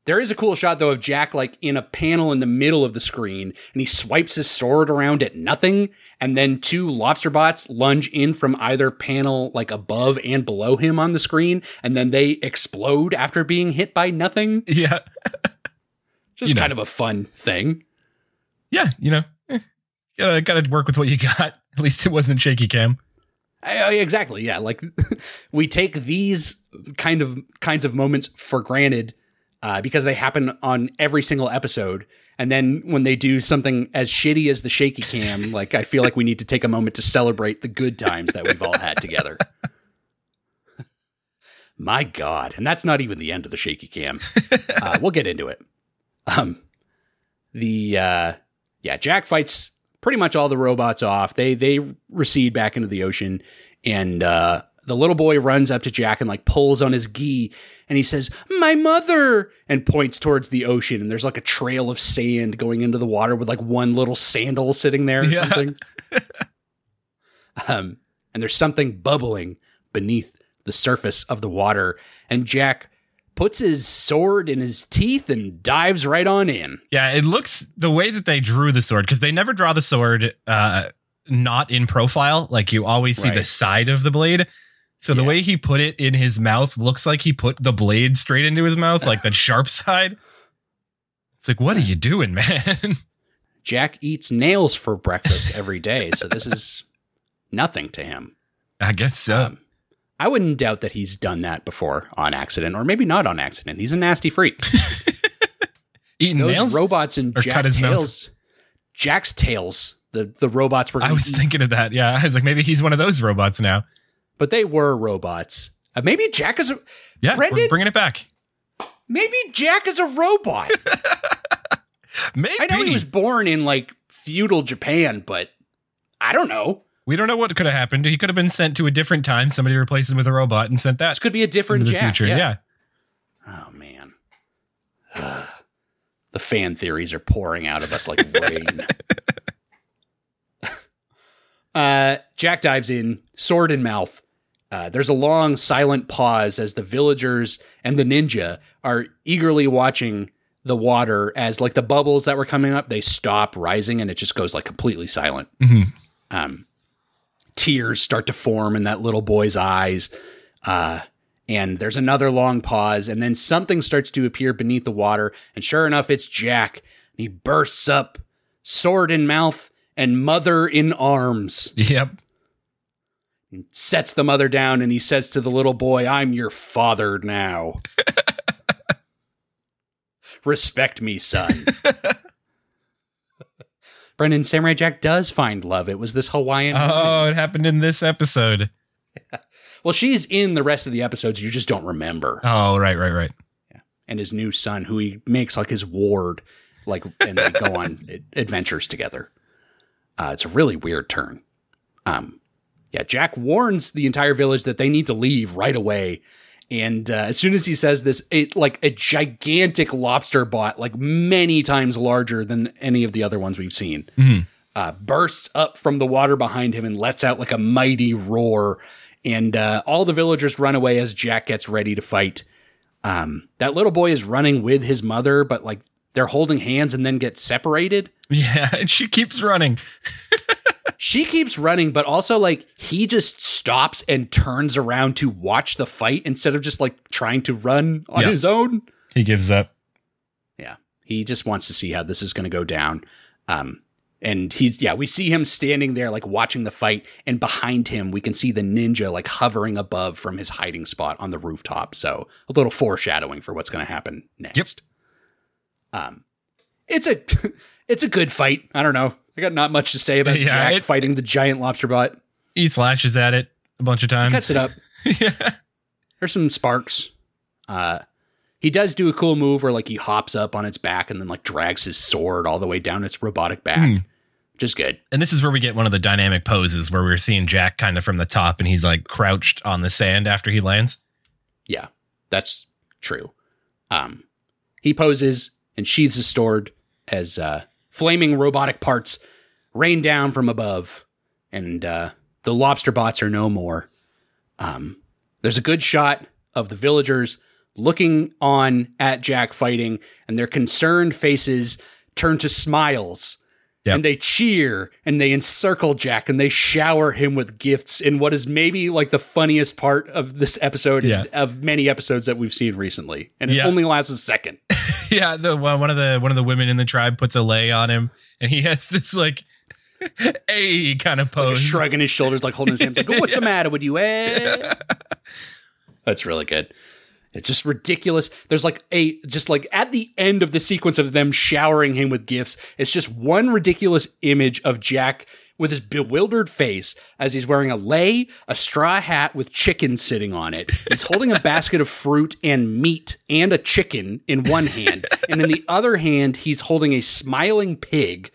There is a cool shot though of Jack like in a panel in the middle of the screen and he swipes his sword around at nothing and then two lobster bots lunge in from either panel like above and below him on the screen and then they explode after being hit by nothing. Yeah. Just You know. kind of a fun thing. Yeah. You know, eh, uh, got to work with what you got. At least it wasn't shaky cam. I- I- exactly. Yeah. Like we take these kind of kinds of moments for granted uh, because they happen on every single episode. And then when they do something as shitty as the shaky cam, like I feel like we need to take a moment to celebrate the good times that we've all had together. My God. And that's not even the end of the shaky cam. Uh, we'll get into it. Um, the, uh, yeah, Jack fights pretty much all the robots off. They they recede back into the ocean, and uh, the little boy runs up to Jack and like pulls on his gi, and he says, "My mother," and points towards the ocean. And there's like a trail of sand going into the water with like one little sandal sitting there or Yeah. something. um, and there's something bubbling beneath the surface of the water, and Jack puts his sword in his teeth and dives right on in. Yeah, it looks the way that they drew the sword because they never draw the sword uh not in profile. Like you always see the side of the blade. So the Yeah. way he put it in his mouth looks like he put the blade straight into his mouth, like the sharp side. It's like, what are you doing, man? Jack eats nails for breakfast every day, so this is nothing to him. I guess so. Um, I wouldn't doubt that he's done that before on accident, or maybe not on accident. He's a nasty freak. Eating Those nails. robots and Or Jack cut his mouth? Jack's tails. The the robots were. I was eat- thinking of that. Yeah, I was like, maybe he's one of those robots now. But they were robots. Uh, maybe Jack is a Yeah, Brendan? we're bringing it back. maybe Jack is a robot. Maybe I know he was born in like feudal Japan, but I don't know. We don't know what could have happened. He could have been sent to a different time. Somebody replaced him with a robot and sent that This could be a different Jack. future. yeah. yeah. Oh man. the fan theories are pouring out of us like rain. uh, Jack dives in, sword in mouth. Uh, there's a long, silent pause as the villagers and the ninja are eagerly watching the water as, like, the bubbles that were coming up, they stop rising and it just goes, like, completely silent. Mhm. Um, tears start to form in that little boy's eyes. Uh, and there's another long pause, and then something starts to appear beneath the water. And sure enough, it's Jack. And he bursts up, sword in mouth and mother in arms. Yep. And sets the mother down, and he says to the little boy, I'm your father now. Respect me, son. Brendan, Samurai Jack does find love. It was this Hawaiian. Oh, it happened in this episode. Well, she's in the rest of the episodes. You just don't remember. Oh, right, right, right. Yeah. and his new son, who he makes like his ward. like, and they go on adventures together. Uh, it's a really weird turn. Um, yeah, Jack warns the entire village that they need to leave right away. And uh, as soon as he says this, it like a gigantic lobster bot, like many times larger than any of the other ones we've seen, uh, bursts up from the water behind him and lets out like a mighty roar. And uh, all the villagers run away as Jack gets ready to fight. Um, that little boy is running with his mother, but like they're holding hands and then get separated. Yeah, and she keeps running. She keeps running, but also like he just stops and turns around to watch the fight instead of just like trying to run on Yeah. his own. He gives up. Yeah. He just wants to see how this is going to go down. Um, and he's, yeah, we see him standing there, like watching the fight. And behind him, we can see the ninja like hovering above from his hiding spot on the rooftop. So a little foreshadowing for what's going to happen next. Um, it's a, it's a good fight. I don't know. I got not much to say about Yeah, Jack it- fighting the giant lobster bot. He slashes at it a bunch of times. Cuts it up. yeah. There's some sparks. Uh, he does do a cool move where like he hops up on its back and then like drags his sword all the way down its robotic back, Hmm. which is good. And this is where we get one of the dynamic poses where we're seeing Jack kind of from the top and he's like crouched on the sand after he lands. Yeah, that's true. Um, he poses and sheathes his sword as uh, flaming robotic parts rain down from above, and uh, the lobster bots are no more. Um, there's a good shot of the villagers looking on at Jack fighting, and their concerned faces turn to smiles. Yep. And they cheer and they encircle Jack and they shower him with gifts in what is maybe like the funniest part of this episode Yeah. of many episodes that we've seen recently. And it Yeah. only lasts a second. yeah, the one one of the one of the women in the tribe puts a lei on him and he has this like a kind of pose. shrugging his shoulders, like holding his hands, like, "What's the matter with you?" Eh? That's really good. It's just ridiculous. There's like a just like at the end of the sequence of them showering him with gifts, it's just one ridiculous image of Jack with his bewildered face as he's wearing a lei, a straw hat with chicken sitting on it. He's holding a basket of fruit and meat and a chicken in one hand, and in the other hand, he's holding a smiling pig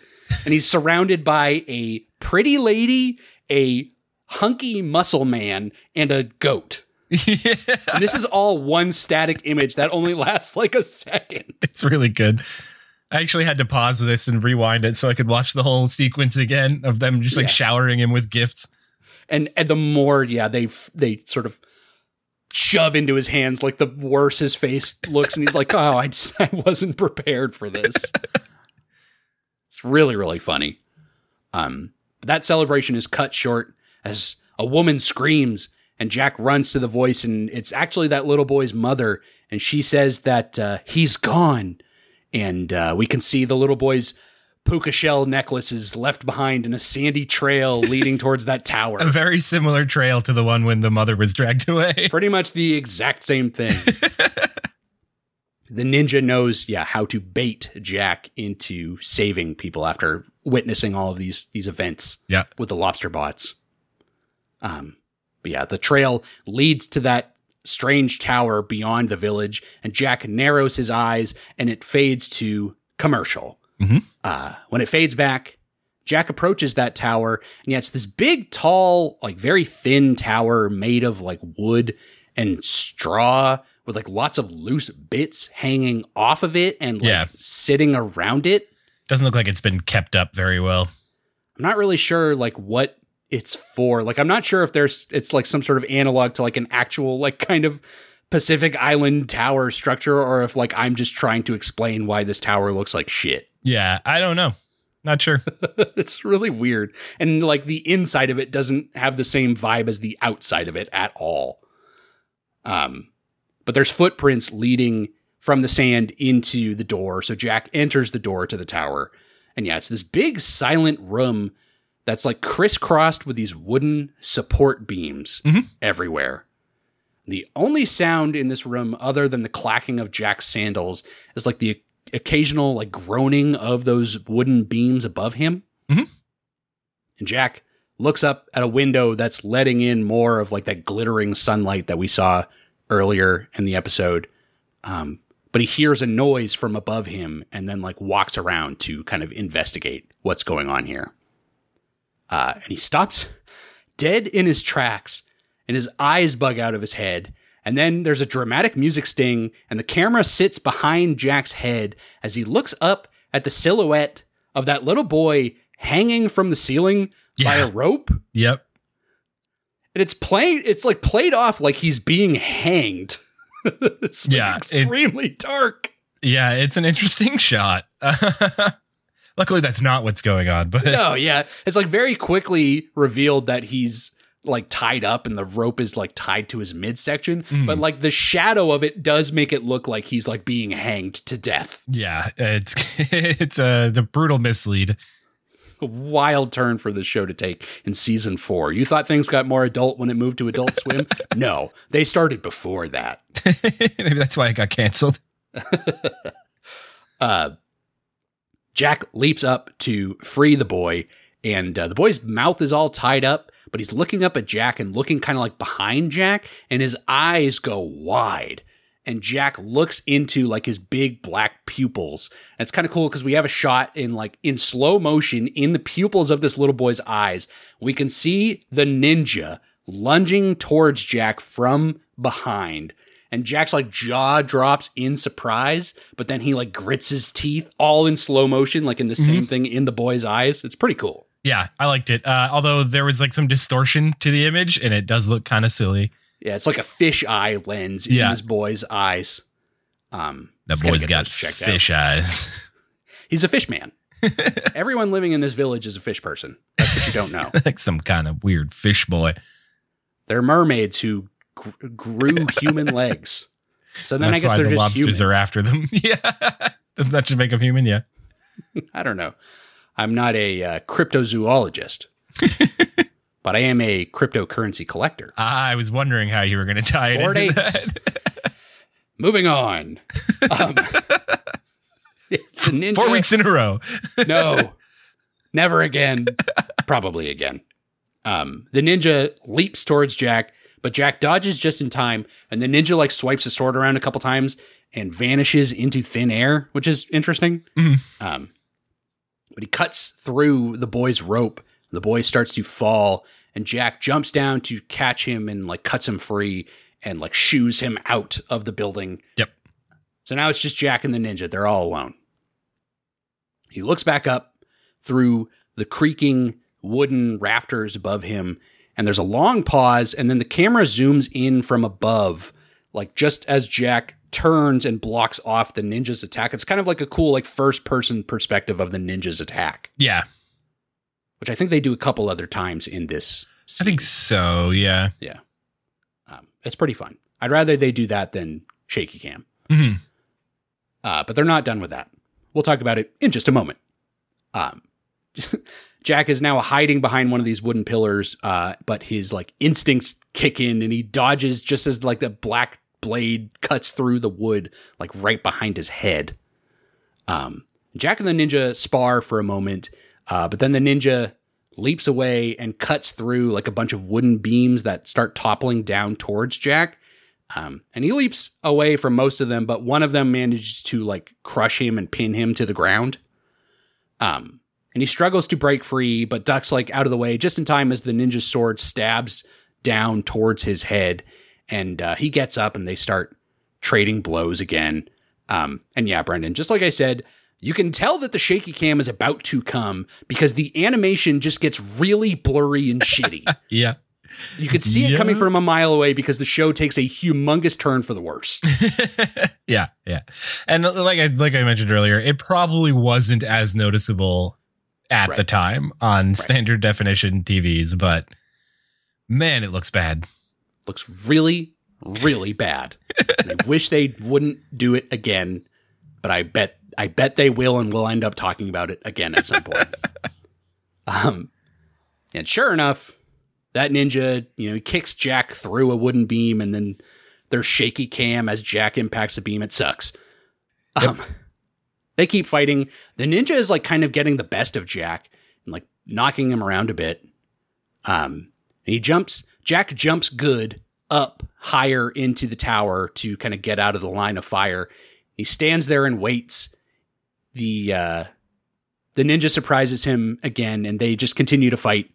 and he's surrounded by a pretty lady, a hunky muscle man, and a goat. Yeah, And this is all one static image that only lasts like a second. it's really good. I actually had to pause this and rewind it so I could watch the whole sequence again of them just like Yeah. showering him with gifts. And and the more, yeah, they they sort of shove into his hands, like the worse his face looks, and he's like, "Oh, I just, I wasn't prepared for this." it's really really funny. Um, but that celebration is cut short as a woman screams, and Jack runs to the voice, and it's actually that little boy's mother, and she says that uh, he's gone, and uh, we can see the little boy's puka shell necklace is left behind in a sandy trail leading towards that tower. A very similar trail to the one when the mother was dragged away. Pretty much the exact same thing. the ninja knows, yeah, how to bait Jack into saving people after witnessing all of these these events Yeah. with the lobster bots. Um, but yeah, the trail leads to that strange tower beyond the village, and Jack narrows his eyes, and it fades to commercial. Mhm. Uh, when it fades back, Jack approaches that tower, and yeah, it's this big, tall, like very thin tower made of like wood and straw with like lots of loose bits hanging off of it and like Yeah. sitting around it. Doesn't look like it's been kept up very well. I'm not really sure like what it's for. Like I'm not sure if there's it's like some sort of analog to like an actual like kind of Pacific Island tower structure or if like I'm just trying to explain why this tower looks like shit. Yeah, I don't know. Not sure. it's really weird. And like the inside of it doesn't have the same vibe as the outside of it at all. Um but there's footprints leading from the sand into the door. So Jack enters the door to the tower. And yeah, it's this big silent room that's like crisscrossed with these wooden support beams Mhm. everywhere. The only sound in this room, other than the clacking of Jack's sandals, is like the occasional like groaning of those wooden beams above him. Mhm. And Jack looks up at a window that's letting in more of like that glittering sunlight that we saw earlier in the episode. Um, but he hears a noise from above him and then like walks around to kind of investigate what's going on here. Uh, and he stops dead in his tracks and his eyes bug out of his head. And then there's a dramatic music sting, and the camera sits behind Jack's head as he looks up at the silhouette of that little boy hanging from the ceiling by a rope. Yep. And it's playing, it's like played off like he's being hanged. it's like Yeah, it- extremely dark. Yeah, it's an interesting shot. Luckily, that's not what's going on. But No, yeah. It's like very quickly revealed that he's like tied up and the rope is like tied to his midsection. Mm. But like the shadow of it does make it look like he's like being hanged to death. yeah, it's it's a the brutal mislead. A wild turn for the show to take in season four. You thought things got more adult when it moved to Adult Swim? No, they started before that. Maybe that's why it got canceled. uh, Jack leaps up to free the boy, and uh, the boy's mouth is all tied up, but he's looking up at Jack and looking kind of like behind Jack, and his eyes go wide. And Jack looks into like his big black pupils. And it's kind of cool because we have a shot in like in slow motion in the pupils of this little boy's eyes. We can see the ninja lunging towards Jack from behind and Jack's like jaw drops in surprise, but then he like grits his teeth all in slow motion, like in the same thing in the boy's eyes. It's pretty cool. Yeah, I liked it. Uh, although there was like some distortion to the image, and it does look kind of silly. Yeah, it's like a fish eye lens in Yeah. this boy's eyes. Um, That boy's got checked out. fish eyes. He's a fish man. Everyone living in this village is a fish person. That's what you don't know. like some kind of weird fish boy. They're mermaids who gr- grew human legs. So then I guess they're the just lobsters humans. are after them. yeah, doesn't that just make them human? Yeah. I don't know. I'm not a uh, cryptozoologist, but I am a cryptocurrency collector. I was wondering how you were going to tie it Bored into apes. that. Moving on. Um, the ninja. Four weeks in a row. No, never again. Probably again. Um, the ninja leaps towards Jack, but Jack dodges just in time, and the ninja like swipes his sword around a couple times and vanishes into thin air, which is interesting. Mhm. Um, but he cuts through the boy's rope. The boy starts to fall, and Jack jumps down to catch him and like cuts him free and like shoos him out of the building. Yep. So now it's just Jack and the ninja. They're all alone. He looks back up through the creaking wooden rafters above him, and there's a long pause, and then the camera zooms in from above, like just as Jack turns and blocks off the ninja's attack. It's kind of like a cool, like first person perspective of the ninja's attack, Yeah, which I think they do a couple other times in this. I think so. Yeah. Yeah. Um, it's pretty fun. I'd rather they do that than shaky cam. Mhm. Uh, but they're not done with that. We'll talk about it in just a moment. Um, Jack is now hiding behind one of these wooden pillars, uh, but his like instincts kick in and he dodges just as like the black blade cuts through the wood, like right behind his head. Um, Jack and the ninja spar for a moment, uh, but then the ninja leaps away and cuts through like a bunch of wooden beams that start toppling down towards Jack. Um, and he leaps away from most of them, but one of them manages to like crush him and pin him to the ground. Um, and he struggles to break free, but ducks like out of the way just in time as the ninja's sword stabs down towards his head. And uh, he gets up and they start trading blows again. Um, and yeah, Brendan, just like I said, you can tell that the shaky cam is about to come because the animation just gets really blurry and shitty. Yeah. You could see it Yeah. coming from a mile away because the show takes a humongous turn for the worse. yeah, yeah. And like I like I mentioned earlier, it probably wasn't as noticeable at Right. the time on standard definition TVs, but man, it looks bad. Looks really, really bad. I wish they wouldn't do it again, but I bet I bet they will, and we'll end up talking about it again at some point. um, and sure enough, that ninja, you know, he kicks Jack through a wooden beam, and then there's shaky cam as Jack impacts the beam. It sucks. Um, they keep fighting. The ninja is like kind of getting the best of Jack and like knocking him around a bit. Um, he jumps. Jack jumps good up higher into the tower to kind of get out of the line of fire. He stands there and waits. The uh, the ninja surprises him again, and they just continue to fight.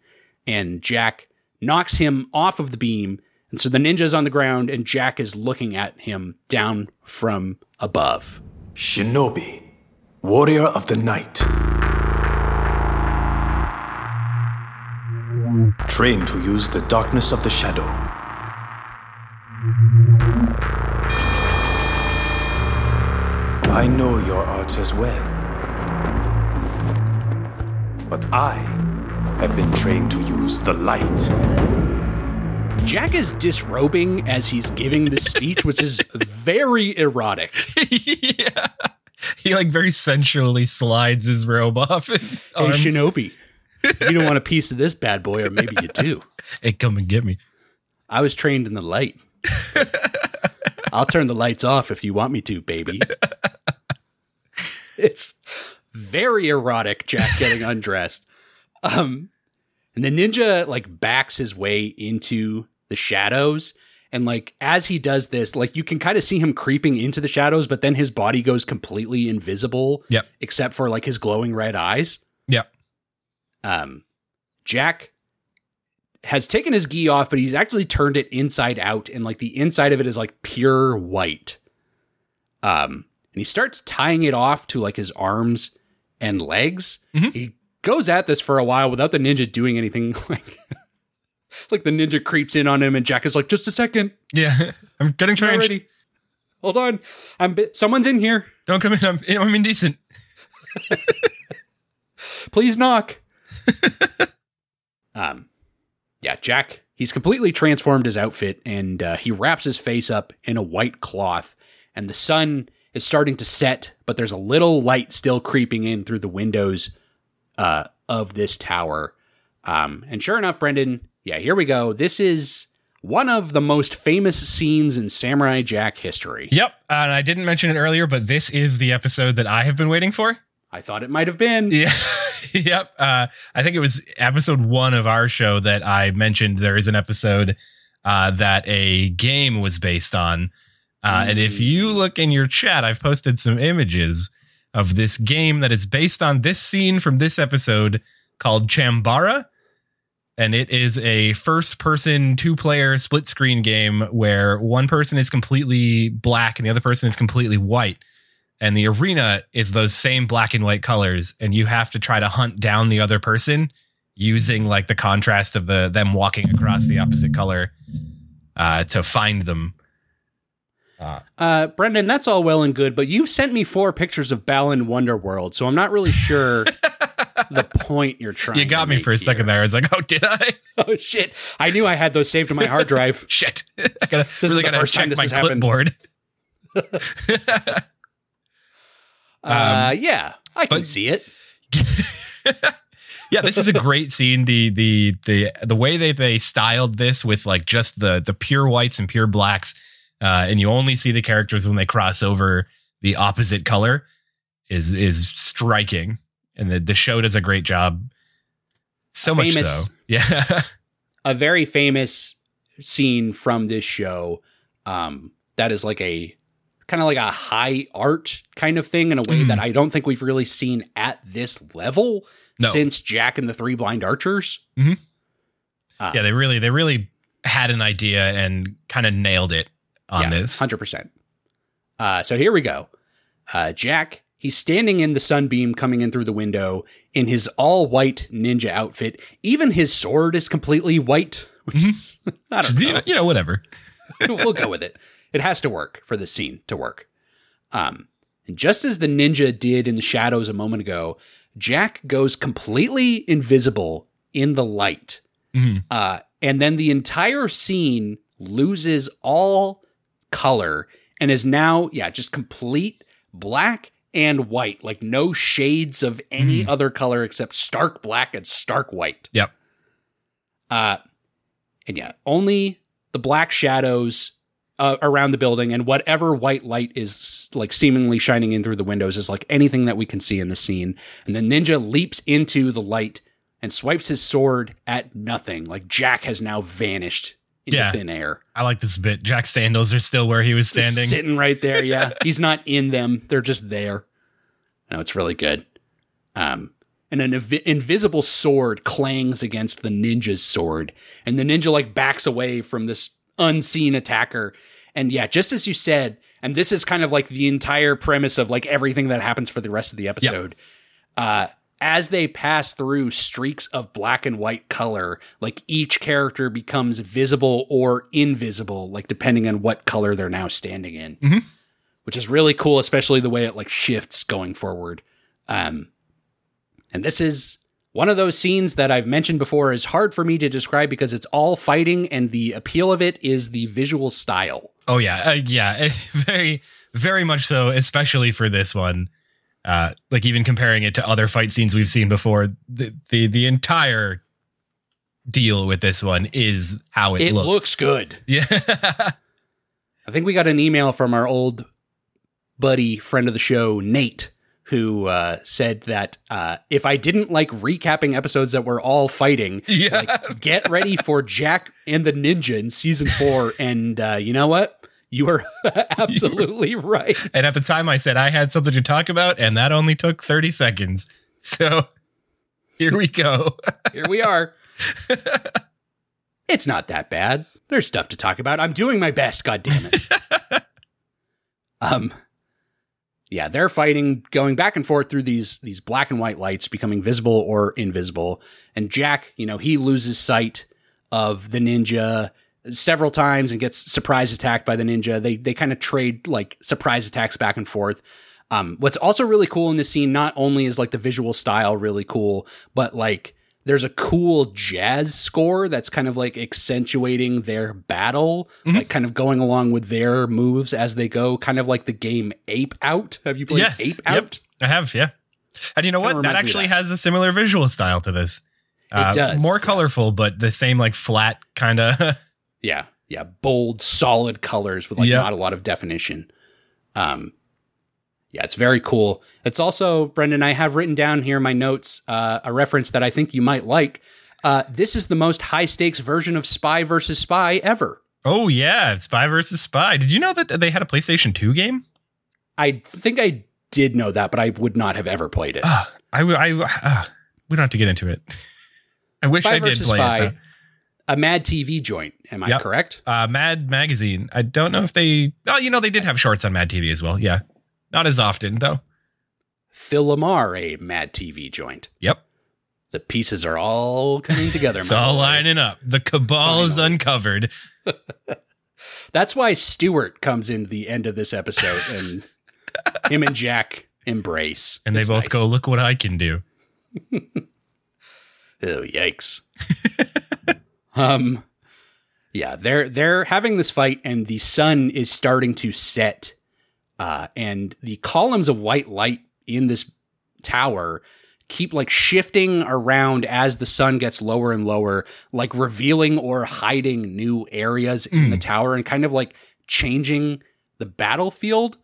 And Jack knocks him off of the beam, and so the ninja's on the ground, and Jack is looking at him down from above. Shinobi, warrior of the night. Trained to use the darkness of the shadow. I know your arts as well. But I have been trained to use the light. Jack is disrobing as he's giving this speech, which is very erotic. yeah. He like very sensually slides his robe off his Hey, arms. Shinobi, you don't want a piece of this bad boy, or maybe you do. Hey, come and get me. I was trained in the light. I'll turn the lights off if you want me to, baby. It's very erotic, Jack getting undressed. Um, and the ninja like backs his way into the shadows. And like as he does this, like you can kind of see him creeping into the shadows, but then his body goes completely invisible. Yep. Except for like his glowing red eyes. Yep. Um, Jack has taken his gi off, but he's actually turned it inside out, and like the inside of it is like pure white. Um, and he starts tying it off to like his arms and legs. Mhm. He goes at this for a while without the ninja doing anything. Like, like the ninja creeps in on him, and Jack is like, "Just a second, Yeah. I'm getting not trained. ready. Hold on, I'm bi- someone's in here. Don't come in. I'm, I'm indecent. please knock. um, yeah, Jack. He's completely transformed his outfit, and uh, he wraps his face up in a white cloth. And the sun is starting to set, but there's a little light still creeping in through the windows uh, of this tower. Um, and sure enough, Brendan, yeah, here we go. This is one of the most famous scenes in Samurai Jack history. Yep. And I didn't mention it earlier, but this is the episode that I have been waiting for. I thought it might have been. Yeah. yep. Uh, I think it was episode one of our show that I mentioned there is an episode uh, that a game was based on. Uh, and if you look in your chat, I've posted some images of this game that is based on this scene from this episode called Chambara. And it is a first person, two player split screen game where one person is completely black and the other person is completely white. And the arena is those same black and white colors and you have to try to hunt down the other person using like the contrast of the them walking across the opposite color uh, to find them. Uh, Uh, Brendan, that's all well and good, but you've sent me four pictures of Balan Wonderworld, so I'm not really sure the point you're trying. you got me for a second there i was like oh did i Oh shit! I knew I had those saved to my hard drive. shit i gotta This really the gotta first time this has happened. clipboard uh, yeah, I can but- see it. yeah, this is a great scene. The the the the way they they styled this with like just the the pure whites and pure blacks, uh, and you only see the characters when they cross over the opposite color is is striking, and the the show does a great job. So much so, yeah, A very famous scene from this show. Um, that is like a kind of like a high art kind of thing in a way Mm. that I don't think we've really seen at this level No. since Jack and the Three Blind Archers. Mhm. Uh, yeah. They really they really had an idea and kind of nailed it on this. Hundred percent. Uh, so here we go. Uh, Jack, he's standing in the sunbeam coming in through the window in his all white ninja outfit. Even his sword is completely white, which is I don't You know. you know, whatever. we'll go with it. It has to work for the scene to work. Um, and just as the ninja did in the shadows a moment ago, Jack goes completely invisible in the light. Mhm. Uh, and then the entire scene loses all color and is now, yeah, just complete black and white, like no shades of any other color except stark black and stark white. Yep. Uh, and yeah, only the black shadows uh, around the building and whatever white light is like seemingly shining in through the windows is like anything that we can see in the scene. And the ninja leaps into the light and swipes his sword at nothing. Like Jack has now vanished into Yeah. thin air. I like this bit. Jack's sandals are still where he was Just standing. sitting right there. Yeah, he's not in them; they're just there. No, it's really good. Um, and an invi- invisible sword clangs against the ninja's sword, and the ninja like backs away from this unseen attacker. And yeah, just as you said, and this is kind of like the entire premise of like everything that happens for the rest of the episode. Uh, as they pass through streaks of black and white color, like each character becomes visible or invisible, like depending on what color they're now standing in, Mhm. Which is really cool, especially the way it like shifts going forward. Um, and this is one of those scenes that I've mentioned before is hard for me to describe because it's all fighting, and the appeal of it is the visual style. Oh yeah, uh, yeah, very, very much so. Especially for this one, uh, like even comparing it to other fight scenes we've seen before, the the, the entire deal with this one is how it, It looks. looks good. Yeah, I think we got an email from our old buddy, friend of the show, Nate, who uh, said that uh, if I didn't like recapping episodes that were all fighting, yeah. like, get ready for Jack and the Ninja in season four. And uh, you know what? You were absolutely right. and at the time, I said I had something to talk about, and that only took thirty seconds. So here we go. Here we are. it's not that bad. There's stuff to talk about. I'm doing my best, god damn it. um yeah, they're fighting going back and forth through these these black and white lights becoming visible or invisible. And Jack, you know, he loses sight of the ninja several times and gets surprise attacked by the ninja. They they kind of trade like surprise attacks back and forth. Um, what's also really cool in this scene, not only is like the visual style really cool, but like there's a cool jazz score that's kind of like accentuating their battle, Mhm. like kind of going along with their moves as they go, kind of like the game Ape Out. Have you played Yes, Ape yep. Out? I have, yeah. And you know what? That reminds me of actually that. has a similar visual style to this. Uh, does, More yeah. colorful, but the same like flat kind of. Yeah, yeah, bold, solid colors with like Yeah. not a lot of definition. Um, yeah, it's very cool. It's also Brendan. I have written down here in my notes uh, a reference that I think you might like. Uh, this is the most high stakes version of Spy versus Spy ever. oh yeah, Spy versus Spy. Did you know that they had a PlayStation 2 game? I think I did know that, but I would not have ever played it. Ah, I, I, uh, we don't have to get into it. I wish Spy I did play Spy, it. a Mad TV joint. Am I correct? Though. Uh, Mad Magazine. I don't know if they. Oh, you know they did have shorts on Mad TV as well. Yeah, not as often though. Phil LaMarr, a Mad TV joint. Yep, The pieces are all coming together. it's all lining up. The cabal is uncovered. That's why Stewart comes in the end of this episode and him and Jack embrace. And they It's both nice. go, "Look what I can do." Oh, yikes. um yeah, they're they're having this fight and the sun is starting to set. Uh and the columns of white light in this tower keep like shifting around as the sun gets lower and lower, like revealing or hiding new areas in the tower and kind of like changing the battlefield.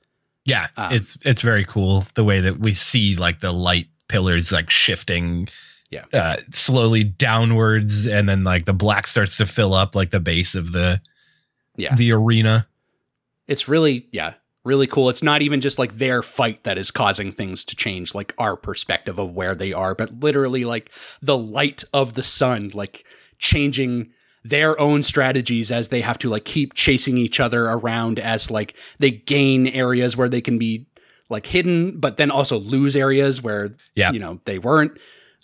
Yeah, Um, it's it's very cool the way that we see like the light pillars like shifting Yeah. uh slowly downwards and then like the black starts to fill up like the base of the Yeah. the arena. it's really yeah really cool it's not even just like their fight that is causing things to change like our perspective of where they are but literally like the light of the sun like changing their own strategies as they have to like keep chasing each other around as like they gain areas where they can be like hidden but then also lose areas where Yeah. you know they weren't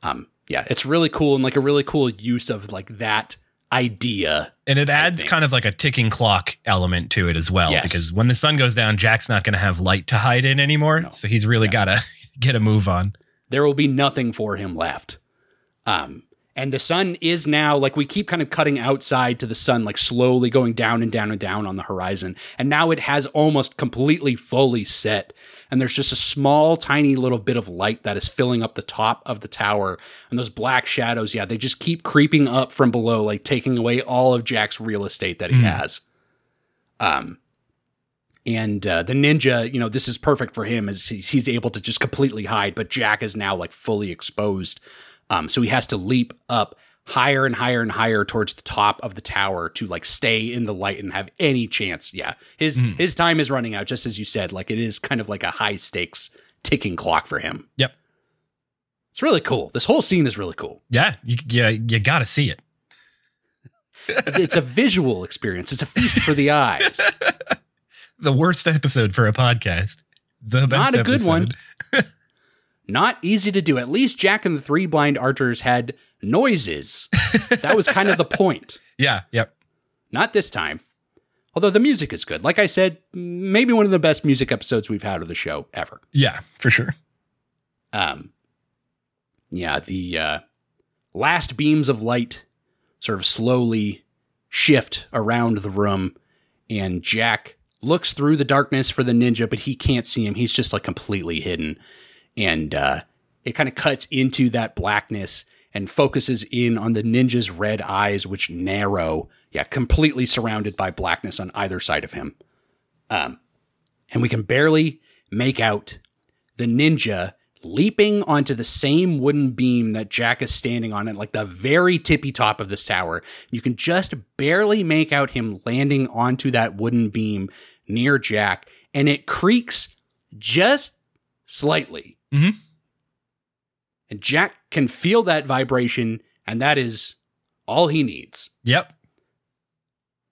um yeah it's really cool and like a really cool use of like that idea And it adds kind of like a ticking clock element to it as well Yes. because when the sun goes down Jack's not going to have light to hide in anymore. No. So he's really Yeah. got to get a move on. there will be nothing for him left. Um, and the sun is now like we keep kind of cutting outside to the sun, like slowly going down and down and down on the horizon. And now it has almost completely fully set. And there's just a small, tiny little bit of light that is filling up the top of the tower. And those black shadows, yeah, they just keep creeping up from below, like taking away all of Jack's real estate that he Mm. has. Um, and uh, the ninja, you know, this is perfect for him as he's, he's able to just completely hide, but Jack is now like fully exposed. Um, so he has to leap up higher and higher and higher towards the top of the tower to like stay in the light and have any chance. Yeah. His Mhm. his time is running out just as you said. Like it is kind of like a high stakes ticking clock for him. Yep. It's really cool. This whole scene is really cool. Yeah, you, you, you got to see it. It's a visual experience. It's a feast for the eyes. The worst episode for a podcast. The best Not a good one. Not easy to do. At least Jack and the Three Blind Archers had noises. That was kind of the point. Yeah, yep. Not this time. Although the music is good. Like I said, maybe one of the best music episodes we've had of the show ever. Yeah, for sure. Um, yeah, the uh, last beams of light sort of slowly shift around the room, and Jack looks through the darkness for the ninja, but he can't see him. He's just like completely hidden. And uh, it kind of cuts into that blackness and focuses in on the ninja's red eyes, which narrow, yeah, completely surrounded by blackness on either side of him. Um, and we can barely make out the ninja leaping onto the same wooden beam that Jack is standing on at like the very tippy top of this tower. You can just barely make out him landing onto that wooden beam near Jack, and it creaks just slightly. Mhm. And Jack can feel that vibration, and that is all he needs Yep.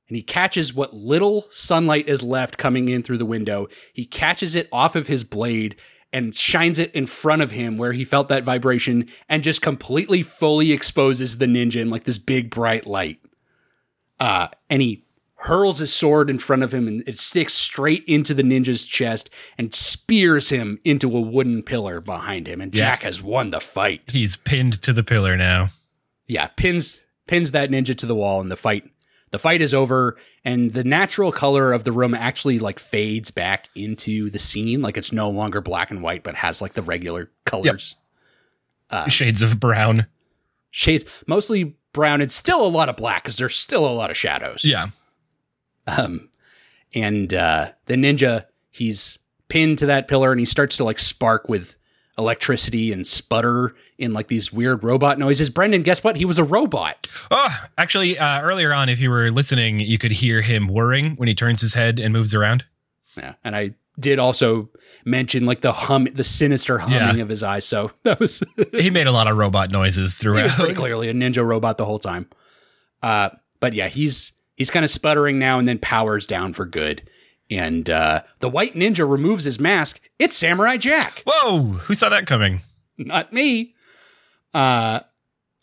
and he catches what little sunlight is left coming in through the window. He catches it off of his blade and shines it in front of him where he felt that vibration and just completely fully exposes the ninja in like this big bright light. Uh, and he hurls his sword in front of him and it sticks straight into the ninja's chest and spears him into a wooden pillar behind him. And Yeah. Jack has won the fight He's pinned to the pillar now. yeah, pins pins that ninja to the wall and the fight the fight is over and the natural color of the room actually like fades back into the scene like it's no longer black and white but has like the regular colors. Shades of brown. Shades mostly brown and still a lot of black cuz there's still a lot of shadows. Yeah. Um and uh the ninja he's pinned to that pillar and he starts to like spark with electricity and sputter in like these weird robot noises. Brendan, guess what? He was a robot. Oh, actually, uh, earlier on, if you were listening, you could hear him whirring when he turns his head and moves around. Yeah, and I did also mention like the hum, the sinister humming Yeah. of his eyes. So that was He made a lot of robot noises throughout. he was pretty clearly a ninja robot the whole time. Uh, but yeah, he's he's kind of sputtering now and then powers down for good. And uh, the white ninja removes his mask. It's Samurai Jack, Whoa! Who saw that coming? not me. Uh,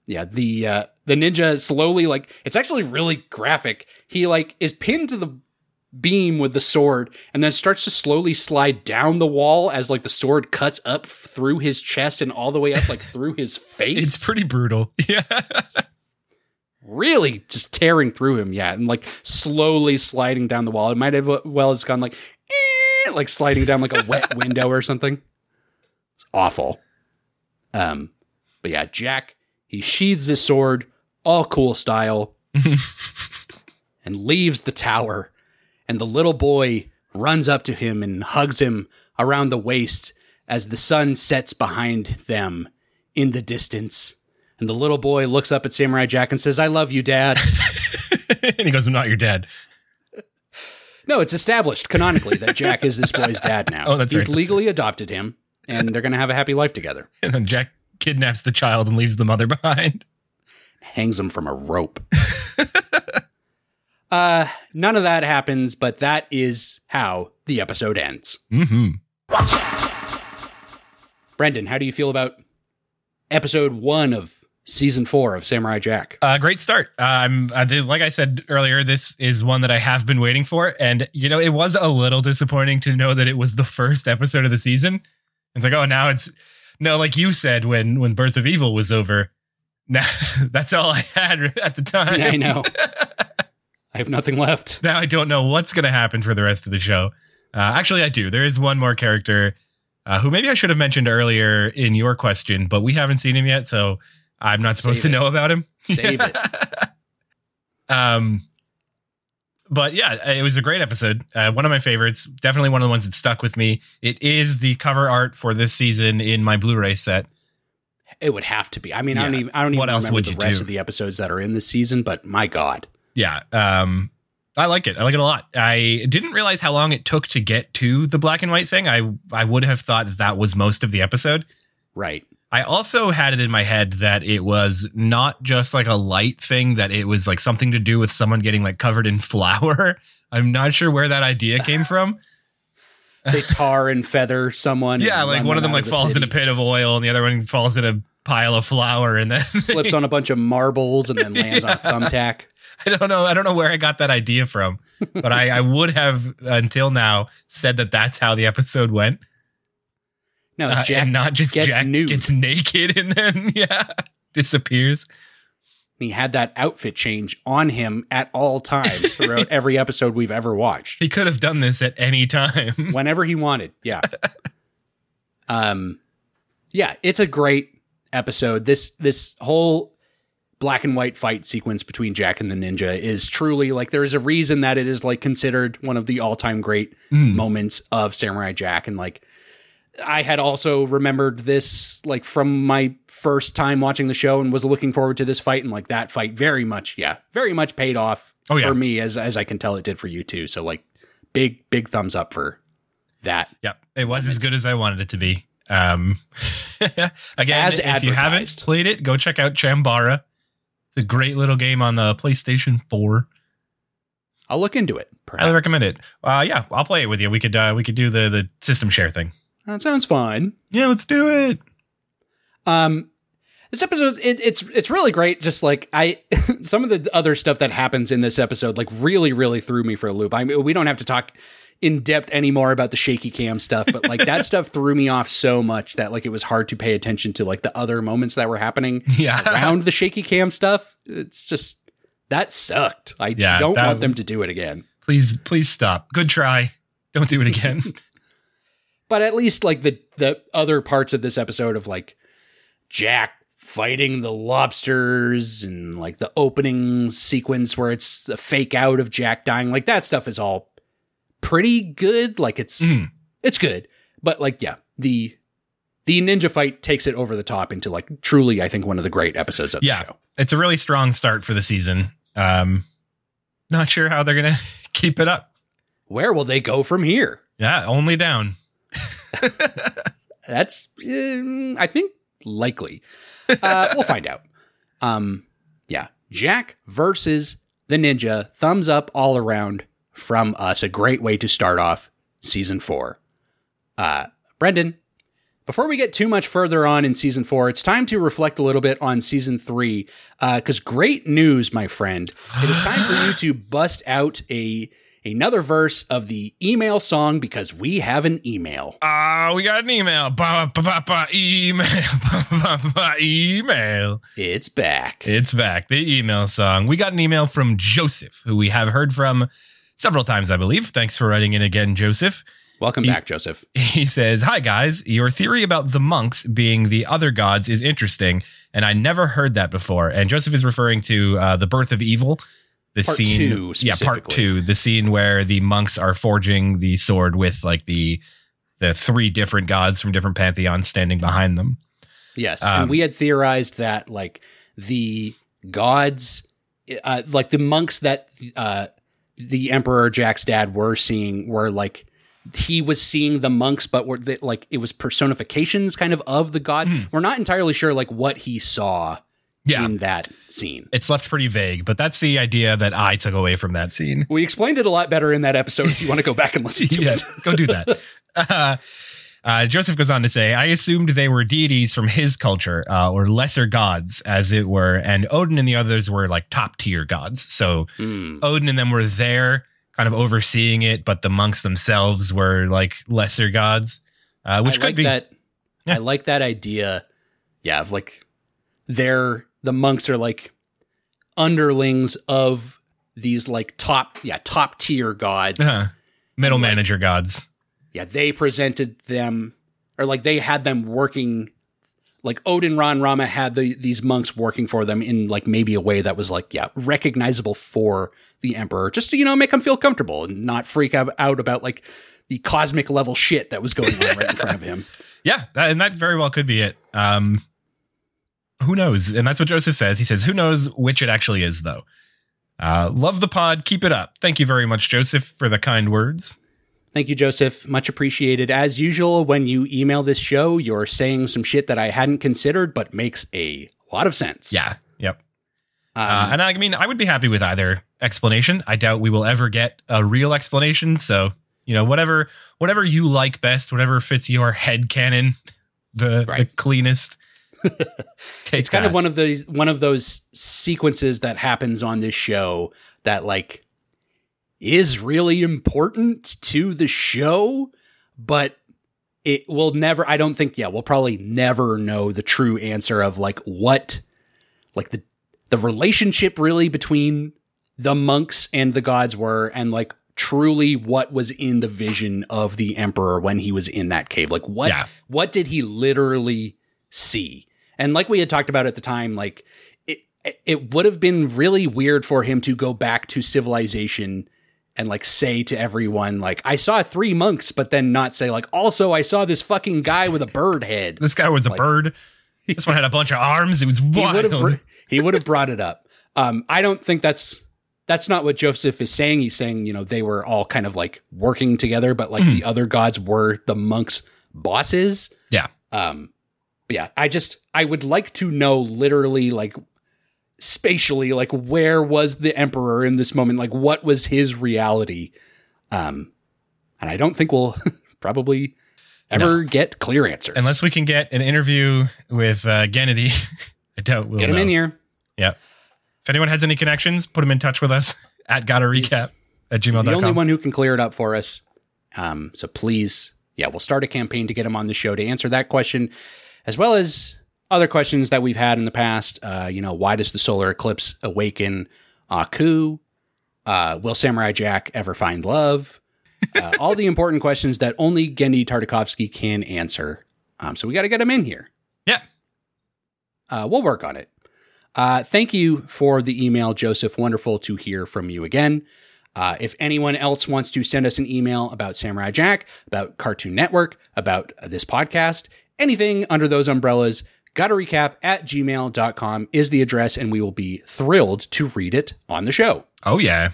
yeah, the uh, the ninja slowly like it's actually really graphic. He like is pinned to the beam with the sword and then starts to slowly slide down the wall as like the sword cuts up through his chest and all the way up like through his face. It's pretty brutal. Yeah. Really just tearing through him, yeah, and like slowly sliding down the wall. It might have well as gone like eh, like sliding down like a wet window or something. It's awful. Um, but yeah, Jack he sheathes his sword, all cool style, and leaves the tower. And the little boy runs up to him and hugs him around the waist as the sun sets behind them in the distance. And the little boy looks up at Samurai Jack and says, I love you, Dad. and he goes, I'm not your dad. no, it's established canonically that Jack is this boy's dad now. Oh, that's He's right, legally adopted him, and they're going to have a happy life together. And then Jack kidnaps the child and leaves the mother behind. Hangs him from a rope. uh, none of that happens, but that is how the episode ends. Mm-hmm. Brendan, how do you feel about episode one of season four of Samurai Jack? Uh, great start. Um, uh, this, like I said earlier, this is one that I have been waiting for, and you know, it was a little disappointing to know that it was the first episode of the season. It's like, oh, now it's no, like you said when when Birth of Evil was over. Now that's all I had at the time. I know. I have nothing left. Now I don't know what's going to happen for the rest of the show. Uh, actually, I do. There is one more character uh, who maybe I should have mentioned earlier in your question, but we haven't seen him yet, so I'm not supposed Save to it. know about him. Save it. Um, but yeah, it was a great episode. Uh, one of my favorites. Definitely one of the ones that stuck with me. It is the cover art for this season in my Blu-ray set. It would have to be. I mean, I don't Yeah. even I don't even What else remember would the rest do? of the episodes that are in this season, but my god. Yeah. Um, I like it. I like it a lot. I didn't realize how long it took to get to the black and white thing. I I would have thought that was most of the episode. Right. I also had it in my head that it was not just like a light thing, that it was like something to do with someone getting like covered in flour. I'm not sure where that idea came from. They tar and feather someone. yeah, like one of them like the falls in a pit of oil and the other one falls in a pile of flour and then slips on a bunch of marbles and then lands on a thumbtack. I don't know. I don't know where I got that idea from, but I, I would have until now said that that's how the episode went. No, Uh, Jack and not just gets Jack nude. gets naked and then yeah disappears. he had that outfit change on him at all times throughout every episode we've ever watched. He could have done this at any time. Whenever he wanted. Yeah. um yeah, it's a great episode. This this whole black and white fight sequence between Jack and the ninja is truly like there's a reason that it is like considered one of the all-time great Mm. moments of Samurai Jack and like I had also remembered this like from my first time watching the show and was looking forward to this fight and like that fight very much yeah very much paid off Oh, yeah. for me as as I can tell it did for you too so like big big thumbs up for that Yep. it was as good as I wanted it to be. Um, again, As if you haven't played it, go check out Chambara. It's a great little game on the PlayStation 4. I'll look into it perhaps. Highly recommend it. Uh, yeah, I'll play it with you. We could uh, we could do the the system share thing. That sounds fine. Yeah, let's do it. Um, this episode it, it's it's really great. Just like I, some of the other stuff that happens in this episode, like really really threw me for a loop. I mean, we don't have to talk in depth anymore about the shaky cam stuff, but like that stuff threw me off so much that like it was hard to pay attention to like the other moments that were happening Yeah. around the shaky cam stuff. It's just that sucked. I Yeah, don't want them to do it again. Please please stop. Good try. Don't do it again. But at least like the the other parts of this episode of like Jack fighting the lobsters and like the opening sequence where it's a fake out of Jack dying, like that stuff is all pretty good. Like it's Mhm. it's good, but like yeah, the the ninja fight takes it over the top into like truly, I think one of the great episodes of Yeah. the show. it's a really strong start for the season. Um, not sure how they're gonna keep it up. Where will they go from here? Yeah, only down. That's, um, I think, likely. Uh, we'll find out. Um, yeah, Jack versus the ninja. Thumbs up all around from us. A great way to start off season four. Uh, Brendan, before we get too much further on in season four, it's time to reflect a little bit on season three. Because great news, my friend! It is time for you to bust out a another verse of the email song because we have an email. Ah, we got an email. Ba, ba, ba, ba, email. Ba, ba, ba, ba, email. It's back. It's back. The email song. We got an email from Joseph, who we have heard from several times, I believe. Thanks for writing in again, Joseph. Welcome He- back, Joseph. He says, Hi, guys. Your theory about the monks being the other gods is interesting, and I never heard that before. And Joseph is referring to uh, the birth of evil. The Part scene, two, yeah, part two, the scene where the monks are forging the sword with like the the three different gods from different pantheons standing behind them. Yes, Um, and we had theorized that like the gods, uh, like the monks that uh, the Emperor Jack's dad were seeing were like he was seeing the monks, but were they, like it was personifications kind of of the gods. We're not entirely sure like what he saw. Yeah, in that scene. it's left pretty vague, but that's the idea that I took away from that scene. We explained it a lot better in that episode. If you want to go back and listen to yeah, it, go do that. Uh, uh, Joseph goes on to say, I assumed they were deities from his culture, uh, or lesser gods, as it were, and Odin and the others were like top tier gods. So Hmm. Odin and them were there, kind of overseeing it, but the monks themselves were like lesser gods, uh, which I could like be. that. Yeah. I like that idea. Yeah, of like they're the monks are like underlings of these like top yeah top tier gods. uh, middle Like- manager gods. Yeah, they presented them or like they had them working. Like Odin Ron Rama had the, these monks working for them in like maybe a way that was like yeah recognizable for the emperor, just to you know make him feel comfortable and not freak out, out about like the cosmic level shit that was going on right in front of him. Yeah, that, and that very well could be it. Um, who knows? And that's what Joseph says. He says, who knows which it actually is, though. Uh, love the pod. Keep it up. Thank you very much, Joseph, for the kind words. Thank you, Joseph. Much appreciated. As usual, when you email this show, you're saying some shit that I hadn't considered, but makes a lot of sense. Yeah. Yep. Um, Uh, and I mean, I would be happy with either explanation. I doubt we will ever get a real explanation. So, you know, whatever whatever you like best, whatever fits your head canon the, the cleanest. It's kind of one of those one of those sequences that happens on this show that like is really important to the show, but it will never I don't think yeah, we'll probably never know the true answer of like what like the the relationship really between the monks and the gods were and like truly what was in the vision of the emperor when he was in that cave. Like what Yeah. what did he literally see and like we had talked about at the time like it it would have been really weird for him to go back to civilization and like say to everyone like I saw three monks but then not say like also I saw this fucking guy with a bird head This guy was a Like- bird. This one had a bunch of arms. It was he would wild. have he would have brought it up. Um, I don't think that's that's not what Joseph is saying. He's saying you know they were all kind of like working together, but like the other gods were the monks' bosses. yeah. Um, but yeah, I just I would like to know literally like spatially like where was the emperor in this moment? Like what was his reality? Um, and I don't think we'll probably ever get clear answers Unless we can get an interview with uh, Gennady. I doubt we'll get him in here. Yeah. If anyone has any connections, put them in touch with us at gotta recap at He's gmail.com. the only one who can clear it up for us. Um, so please, yeah, we'll start a campaign to get him on the show to answer that question, as well as other questions that we've had in the past. Uh, you know, why does the solar eclipse awaken Aku? Uh, will Samurai Jack ever find love? Uh, all the important questions that only Genndy Tartakovsky can answer. Um, so we got to get him in here. Yeah. Uh, we'll work on it. Uh, thank you for the email, Joseph. Wonderful to hear from you again. Uh, if anyone else wants to send us an email about Samurai Jack, about Cartoon Network, about this podcast, anything under those umbrellas, gotta recap at gmail.com is the address, and we will be thrilled to read it on the show Oh, yeah.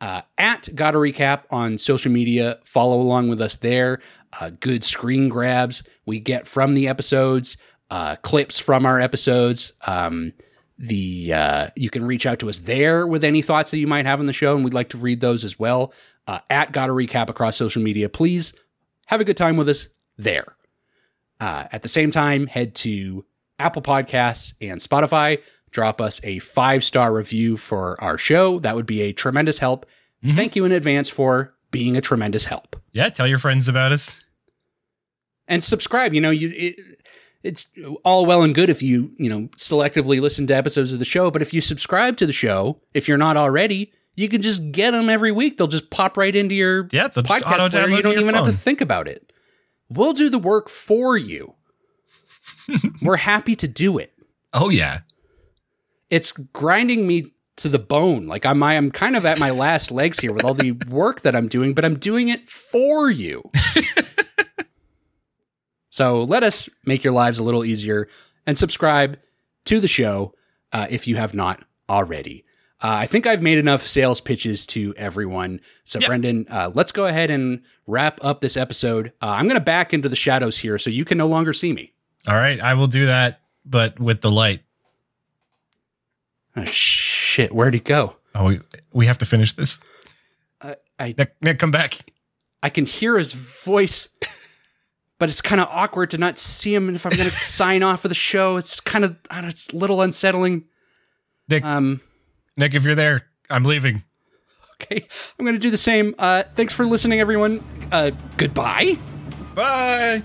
uh, at Gotta Recap on social media. Follow along with us there. Uh, good screen grabs we get from the episodes, uh, clips from our episodes. Um, the uh, you can reach out to us there with any thoughts that you might have on the show, and we'd like to read those as well. Uh, at Gotta Recap across social media. Please have a good time with us there. Uh, at the same time, head to Apple Podcasts and Spotify. Drop us a five star review for our show. That would be a tremendous help. Thank you in advance for being a tremendous help. Yeah. Tell your friends about us. And subscribe. You know, you it, it's all well and good if you you know selectively listen to episodes of the show, but if you subscribe to the show, if you're not already, you can just get them every week. They'll just pop right into your Yeah. they'll podcast player. You don't even have to think about it. We'll do the work for you. We're happy to do it. Oh, yeah. It's grinding me to the bone. Like I'm I'm kind of at my last legs here with all the work that I'm doing, but I'm doing it for you. so let us make your lives a little easier and subscribe to the show uh, if you have not already. Uh, I think I've made enough sales pitches to everyone. So, Yep. Brendan, uh, let's go ahead and wrap up this episode. Uh, I'm going to back into the shadows here so you can no longer see me. All right. I will do that, but with the light. Oh, shit. Where'd he go? Oh, we, we have to finish this. Uh, I Nick, Nick, come back. I can hear his voice, but it's kind of awkward to not see him. And if I'm going to sign off of the show, it's kind of I don't know, it's a little unsettling. Nick, Um, Nick, if you're there, I'm leaving. okay, I'm going to do the same. Uh, thanks for listening, everyone. Uh, goodbye. Bye.